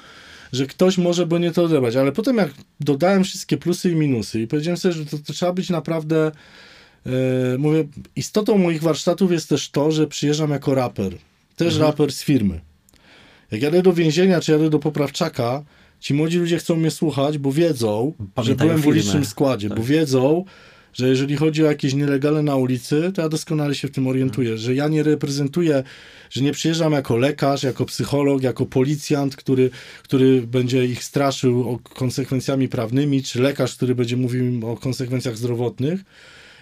że ktoś może by nie to odebrać, ale potem jak dodałem wszystkie plusy i minusy i powiedziałem sobie, że to, to trzeba być naprawdę e, mówię, istotą moich warsztatów jest też to, że przyjeżdżam jako raper. Też raper z firmy. Jak jadę do więzienia, czy jadę do poprawczaka, ci młodzi ludzie chcą mnie słuchać, bo wiedzą, że Pamiętają byłem w ulicznym składzie, bo wiedzą, że jeżeli chodzi o jakieś nielegalne na ulicy, to ja doskonale się w tym orientuję, że ja nie reprezentuję, że nie przyjeżdżam jako lekarz, jako psycholog, jako policjant, który, który będzie ich straszył o konsekwencjami prawnymi, czy lekarz, który będzie mówił im o konsekwencjach zdrowotnych,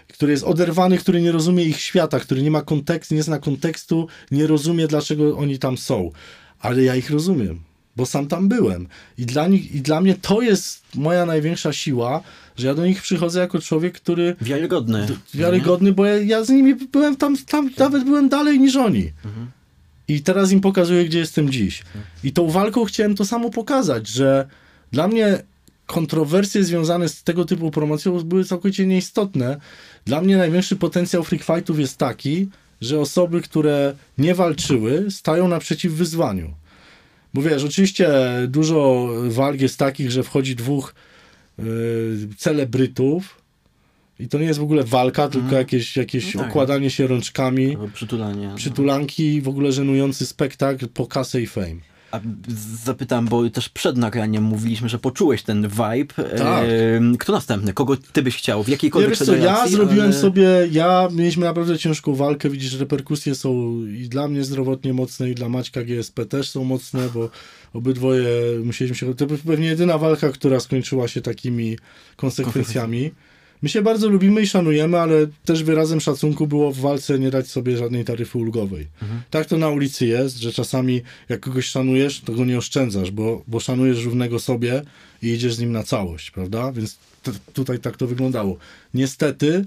który jest oderwany, który nie rozumie ich świata, który nie ma kontekstu, nie zna kontekstu, nie rozumie, dlaczego oni tam są. Ale ja ich rozumiem, bo sam tam byłem. I dla, nich, I dla mnie to jest moja największa siła, że ja do nich przychodzę jako człowiek, który Wiarygodny. wiarygodny, bo ja, ja z nimi byłem tam, tam, nawet byłem dalej niż oni. I teraz im pokazuję, gdzie jestem dziś. I tą walką chciałem to samo pokazać, że dla mnie kontrowersje związane z tego typu promocją były całkowicie nieistotne. Dla mnie największy potencjał freak fightów jest taki, że osoby, które nie walczyły, stają naprzeciw wyzwaniu. Bo wiesz, oczywiście dużo walk jest takich, że wchodzi dwóch yy, celebrytów i to nie jest w ogóle walka, tylko jakieś, jakieś No tak. okładanie się rączkami, Albo Przytulanie. no. przytulanki i w ogóle żenujący spektakl po kasę i fame. A zapytam, bo też przed nagraniem mówiliśmy, że poczułeś ten vibe. Tak. Kto następny? Kogo ty byś chciał? W jakiejkolwiek Wiesz co, ja zrobiłem ale- sobie, ja mieliśmy naprawdę ciężką walkę, widzisz, reperkusje są i dla mnie zdrowotnie mocne i dla Maćka GSP też są mocne, bo obydwoje musieliśmy się, to pewnie jedyna walka, która skończyła się takimi konsekwencjami. My się bardzo lubimy i szanujemy, ale też wyrazem szacunku było w walce nie dać sobie żadnej taryfy ulgowej. Tak to na ulicy jest, że czasami jak kogoś szanujesz, to go nie oszczędzasz, bo, bo szanujesz równego sobie i idziesz z nim na całość, prawda? Więc tutaj tak to wyglądało. Niestety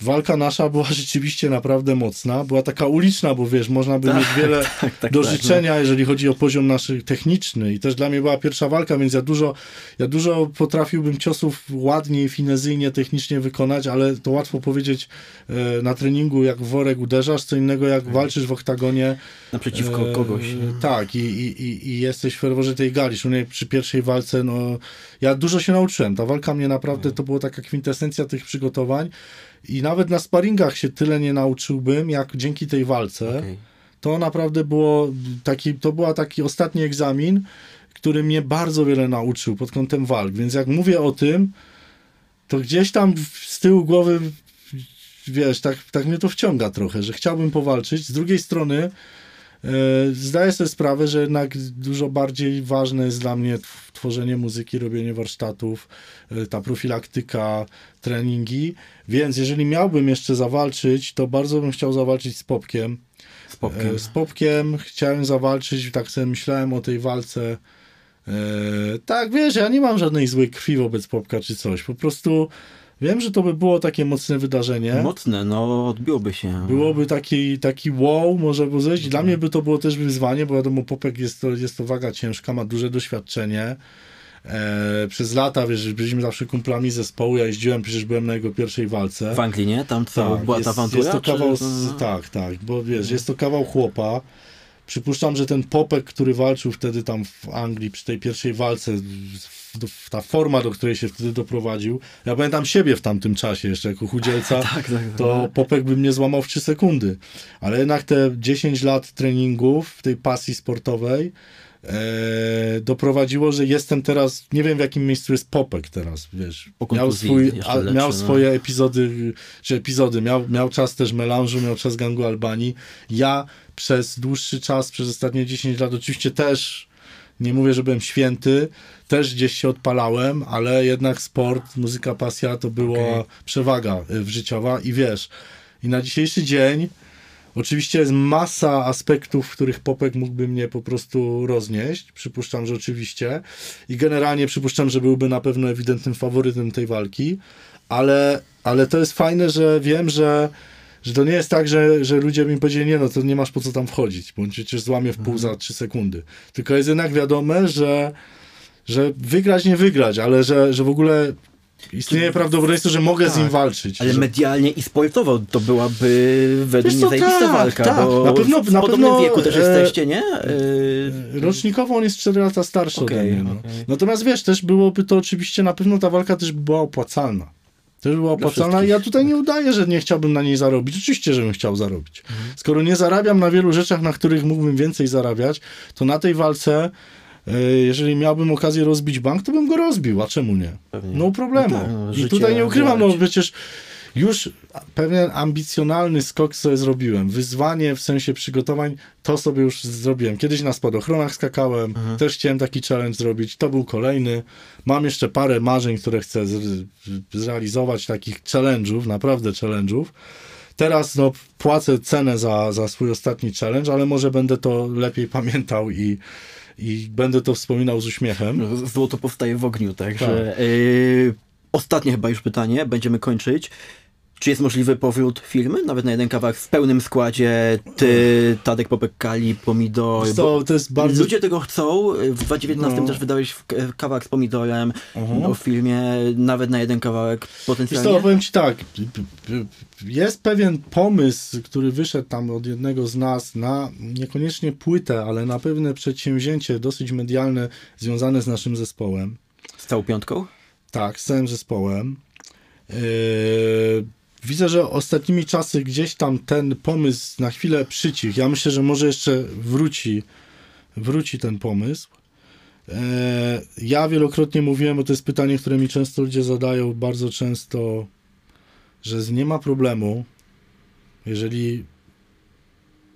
walka nasza była rzeczywiście naprawdę mocna. Była taka uliczna, bo wiesz, można by mieć wiele tak, tak, do tak, życzenia, jeżeli chodzi o poziom nasz techniczny. I też dla mnie była pierwsza walka, więc ja dużo, ja dużo potrafiłbym ciosów ładniej, finezyjnie, technicznie wykonać, ale to łatwo powiedzieć e, na treningu, jak w worek uderzasz, co innego jak walczysz w oktagonie. Naprzeciwko e, kogoś. Tak, i, i, i, i jesteś w ferworze tej gali. Szczególnie przy pierwszej walce, no, ja dużo się nauczyłem. Ta walka mnie naprawdę, to była taka kwintesencja tych przygotowań. I nawet na sparingach się tyle nie nauczyłbym, jak dzięki tej walce. Okej. To naprawdę było taki, to była taki ostatni egzamin, który mnie bardzo wiele nauczył pod kątem walk. Więc jak mówię o tym, to gdzieś tam z tyłu głowy, wiesz, tak, tak mnie to wciąga trochę, że chciałbym powalczyć. Z drugiej strony e, zdaję sobie sprawę, że jednak dużo bardziej ważne jest dla mnie tw- tworzenie muzyki, robienie warsztatów, e, ta profilaktyka, treningi. Więc jeżeli miałbym jeszcze zawalczyć, to bardzo bym chciał zawalczyć z Popkiem. Z popkiem. E, Z Popkiem chciałem zawalczyć, tak sobie myślałem o tej walce. E, tak, wiesz, ja nie mam żadnej złej krwi wobec Popka czy coś. Po prostu wiem, że to by było takie mocne wydarzenie. Mocne, no odbiłoby się. Byłoby taki, taki wow, może by zejść. Dla mnie by to było też wyzwanie, bo wiadomo, Popek jest to, jest to waga ciężka, ma duże doświadczenie. E, przez lata, wiesz, byliśmy zawsze kumplami zespołu, ja jeździłem, przecież byłem na jego pierwszej walce. W Anglii, nie? Tam co, Tak, była jest, ta awantura? Jest to czy- kawał, z, tak, tak, bo wiesz, jest to kawał chłopa. Przypuszczam, że ten Popek, który walczył wtedy tam w Anglii przy tej pierwszej walce, ta forma, do której się wtedy doprowadził. Ja pamiętam siebie w tamtym czasie jeszcze jako chudzielca, Tak, tak, tak. to Popek by mnie złamał w 3 sekundy. Ale jednak te 10 lat treningów tej pasji sportowej e, doprowadziło, że jestem teraz, nie wiem w jakim miejscu jest Popek teraz, wiesz. Miał, swój, a, miał no. swoje epizody, czy epizody, miał, miał czas też melanżu, miał czas gangu Albanii. Ja przez dłuższy czas, przez ostatnie 10 lat oczywiście też, nie mówię, że byłem święty, też gdzieś się odpalałem, ale jednak sport, muzyka, pasja to była Okej. przewaga y, w życiowa i wiesz, i na dzisiejszy dzień Oczywiście jest masa aspektów, w których Popek mógłby mnie po prostu roznieść. Przypuszczam, że oczywiście. I generalnie przypuszczam, że byłby na pewno ewidentnym faworytem tej walki. Ale, ale to jest fajne, że wiem, że, że to nie jest tak, że, że ludzie mi powiedzieli, nie no, to nie masz po co tam wchodzić, bo on cię złamie w pół za trzy sekundy. Tylko jest jednak wiadome, że, że wygrać, nie wygrać, ale że, że w ogóle istnieje prawdopodobieństwo, że mogę z nim Tak, walczyć. Ale że... medialnie i sportowo to byłaby według mnie zajebista tak, walka, tak. bo Na pewno- w na podobnym pewno, wieku też e, jesteście, nie? E, Rocznikowo on jest 4 lata starszy ode Okej, mnie. No. okej. Natomiast wiesz, też byłoby to oczywiście, na pewno ta walka też by była opłacalna. Też była opłacalna i ja tutaj nie udaję, że nie chciałbym na niej zarobić. Oczywiście, żebym chciał zarobić. Mhm. Skoro nie zarabiam na wielu rzeczach, na których mógłbym więcej zarabiać, to na tej walce, jeżeli miałbym okazję rozbić bank, to bym go rozbił, a czemu nie? Pewnie. No problemu. No tak, no, I tutaj nie ukrywam, no grać. przecież już pewien ambicjonalny skok sobie zrobiłem. Wyzwanie w sensie przygotowań, to sobie już zrobiłem. Kiedyś na spadochronach skakałem, Mhm. też chciałem taki challenge zrobić. To był kolejny. Mam jeszcze parę marzeń, które chcę zrealizować, takich challenge'ów, naprawdę challenge'ów. Teraz no, płacę cenę za, za swój ostatni challenge, ale może będę to lepiej pamiętał i, i będę to wspominał z uśmiechem. Złoto powstaje w ogniu, także... e, ostatnie chyba już pytanie, będziemy kończyć. Czy jest możliwy powrót filmy, nawet na jeden kawałek w pełnym składzie, ty, Tadek Popek, Kali, Pomidor, To, to jest bardzo... ludzie tego chcą, w 2019 No. też wydałeś w- kawałek z Pomidorem Mhm. o filmie, nawet na jeden kawałek Wiesz potencjalnie. co, powiem ci tak, jest pewien pomysł, który wyszedł tam od jednego z nas na niekoniecznie płytę, ale na pewne przedsięwzięcie dosyć medialne związane z naszym zespołem. Z całą piątką? Tak, z całym zespołem. Yy, widzę, że ostatnimi czasy gdzieś tam ten pomysł na chwilę przycichł. Ja myślę, że może jeszcze wróci, wróci ten pomysł. Yy, ja wielokrotnie mówiłem, bo to jest pytanie, które mi często ludzie zadają, bardzo często, że nie ma problemu, jeżeli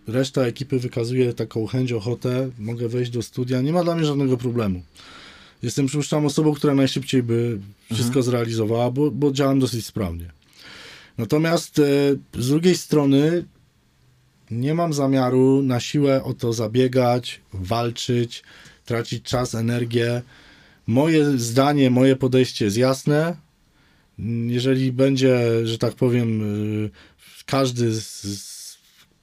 reszta ekipy wykazuje taką chęć, ochotę, mogę wejść do studia, nie ma dla mnie żadnego problemu. Jestem, przypuszczam, osobą, która najszybciej by wszystko zrealizowała, bo, bo działam dosyć sprawnie. Natomiast e, z drugiej strony nie mam zamiaru na siłę o to zabiegać, walczyć, tracić czas, energię. Moje zdanie, moje podejście jest jasne. Jeżeli będzie, że tak powiem, y, każdy z, z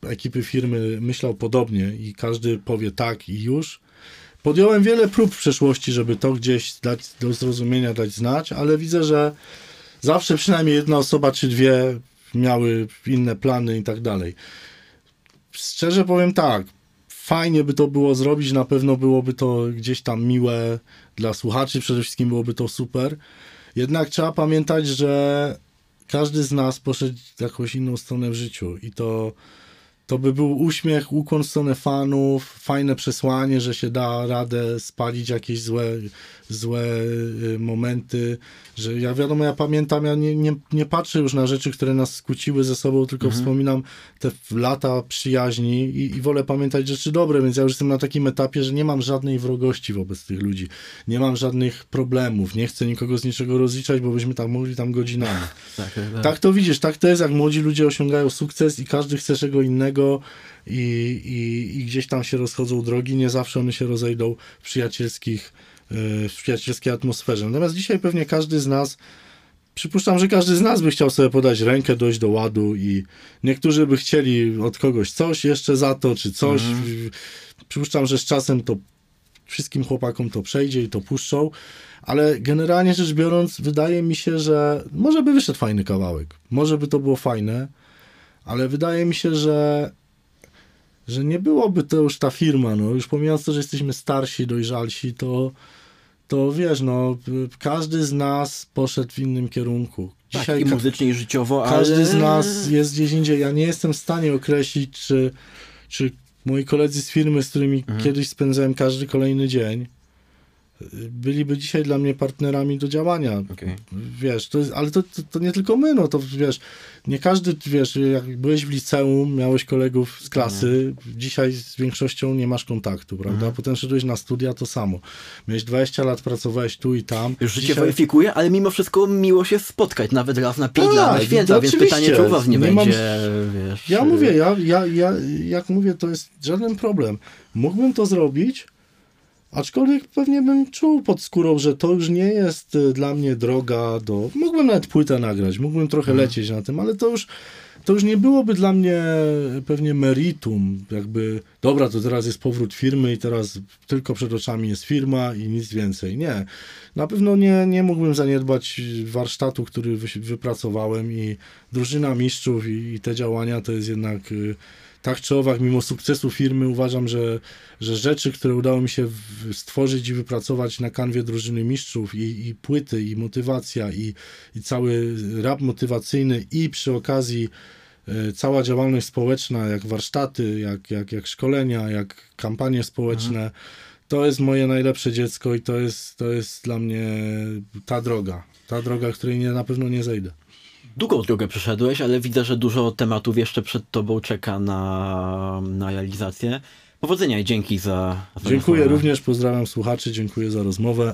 ekipy firmy myślał podobnie i każdy powie tak i już. Podjąłem wiele prób w przeszłości, żeby to gdzieś dać do zrozumienia, dać znać, ale widzę, że zawsze przynajmniej jedna osoba czy dwie miały inne plany i tak dalej. Szczerze powiem tak, fajnie by to było zrobić, na pewno byłoby to gdzieś tam miłe dla słuchaczy, przede wszystkim byłoby to super. Jednak trzeba pamiętać, że każdy z nas poszedł jakąś inną stronę w życiu i to, to by był uśmiech, ukłon w stronę fanów, fajne przesłanie, że się da radę spalić jakieś złe, złe y, momenty, że ja wiadomo, ja pamiętam, ja nie, nie, nie patrzę już na rzeczy, które nas skłóciły ze sobą, tylko wspominam te lata przyjaźni i, i wolę pamiętać rzeczy dobre, więc ja już jestem na takim etapie, że nie mam żadnej wrogości wobec tych ludzi, nie mam żadnych problemów, nie chcę nikogo z niczego rozliczać, bo byśmy tam mogli tam godzinami. Tak, tak, tak. Tak to widzisz, tak to jest, jak młodzi ludzie osiągają sukces i każdy chce czego innego i, i, i gdzieś tam się rozchodzą drogi, nie zawsze one się rozejdą w przyjacielskich, w przyjacielskiej atmosferze. Natomiast dzisiaj pewnie każdy z nas, przypuszczam, że każdy z nas by chciał sobie podać rękę, dojść do ładu i niektórzy by chcieli od kogoś coś jeszcze za to, czy coś. Przypuszczam, że z czasem to wszystkim chłopakom to przejdzie i to puszczą, ale generalnie rzecz biorąc, wydaje mi się, że może by wyszedł fajny kawałek, może by to było fajne, ale wydaje mi się, że że nie byłoby to już ta firma, no już pomijając to, że jesteśmy starsi, dojrzalsi, to to wiesz, no każdy z nas poszedł w innym kierunku. tak, i muzycznie, i życiowo, ale... każdy z nas jest gdzieś indziej. Ja nie jestem w stanie określić, czy, czy moi koledzy z firmy, z którymi kiedyś spędzałem każdy kolejny dzień, byliby dzisiaj dla mnie partnerami do działania. Okej. Wiesz, to jest, ale to, to, to nie tylko my, no to wiesz, nie każdy, wiesz, jak byłeś w liceum, miałeś kolegów z klasy, dzisiaj z większością nie masz kontaktu, prawda? Potem szedłeś na studia, to samo. Miałeś 20 lat, pracowałeś tu i tam. Już życie Dzisiaj- weryfikuje, ale mimo wszystko miło się spotkać, nawet raz na pięć Tak, lat na święta, więc pytanie, czy u was nie, Nie mam- będzie, wiesz... Ja y, mówię, ja, ja, ja, jak mówię, to jest żaden problem. Mógłbym to zrobić, aczkolwiek pewnie bym czuł pod skórą, że to już nie jest y, dla mnie droga do... Mógłbym nawet płytę nagrać, mógłbym trochę lecieć na tym, ale to już, to już nie byłoby dla mnie pewnie meritum, jakby dobra, to teraz jest powrót firmy i teraz tylko przed oczami jest firma i nic więcej. Nie. Na pewno nie, nie mógłbym zaniedbać warsztatu, który wy, wypracowałem i drużyna mistrzów i, i te działania to jest jednak y, tak czy owak, mimo sukcesu firmy uważam, że, że rzeczy, które udało mi się stworzyć i wypracować na kanwie drużyny mistrzów i, i płyty, i motywacja, i, i cały rap motywacyjny i przy okazji e, cała działalność społeczna, jak warsztaty, jak, jak, jak szkolenia, jak kampanie społeczne, to jest moje najlepsze dziecko i to jest, to jest dla mnie ta droga. Ta droga, której nie, na pewno nie zejdę. Długą drogę przeszedłeś, ale widzę, że dużo tematów jeszcze przed tobą czeka na, na realizację. Powodzenia i dzięki za... za Dziękuję rozmowę. również, pozdrawiam słuchaczy, dziękuję za rozmowę.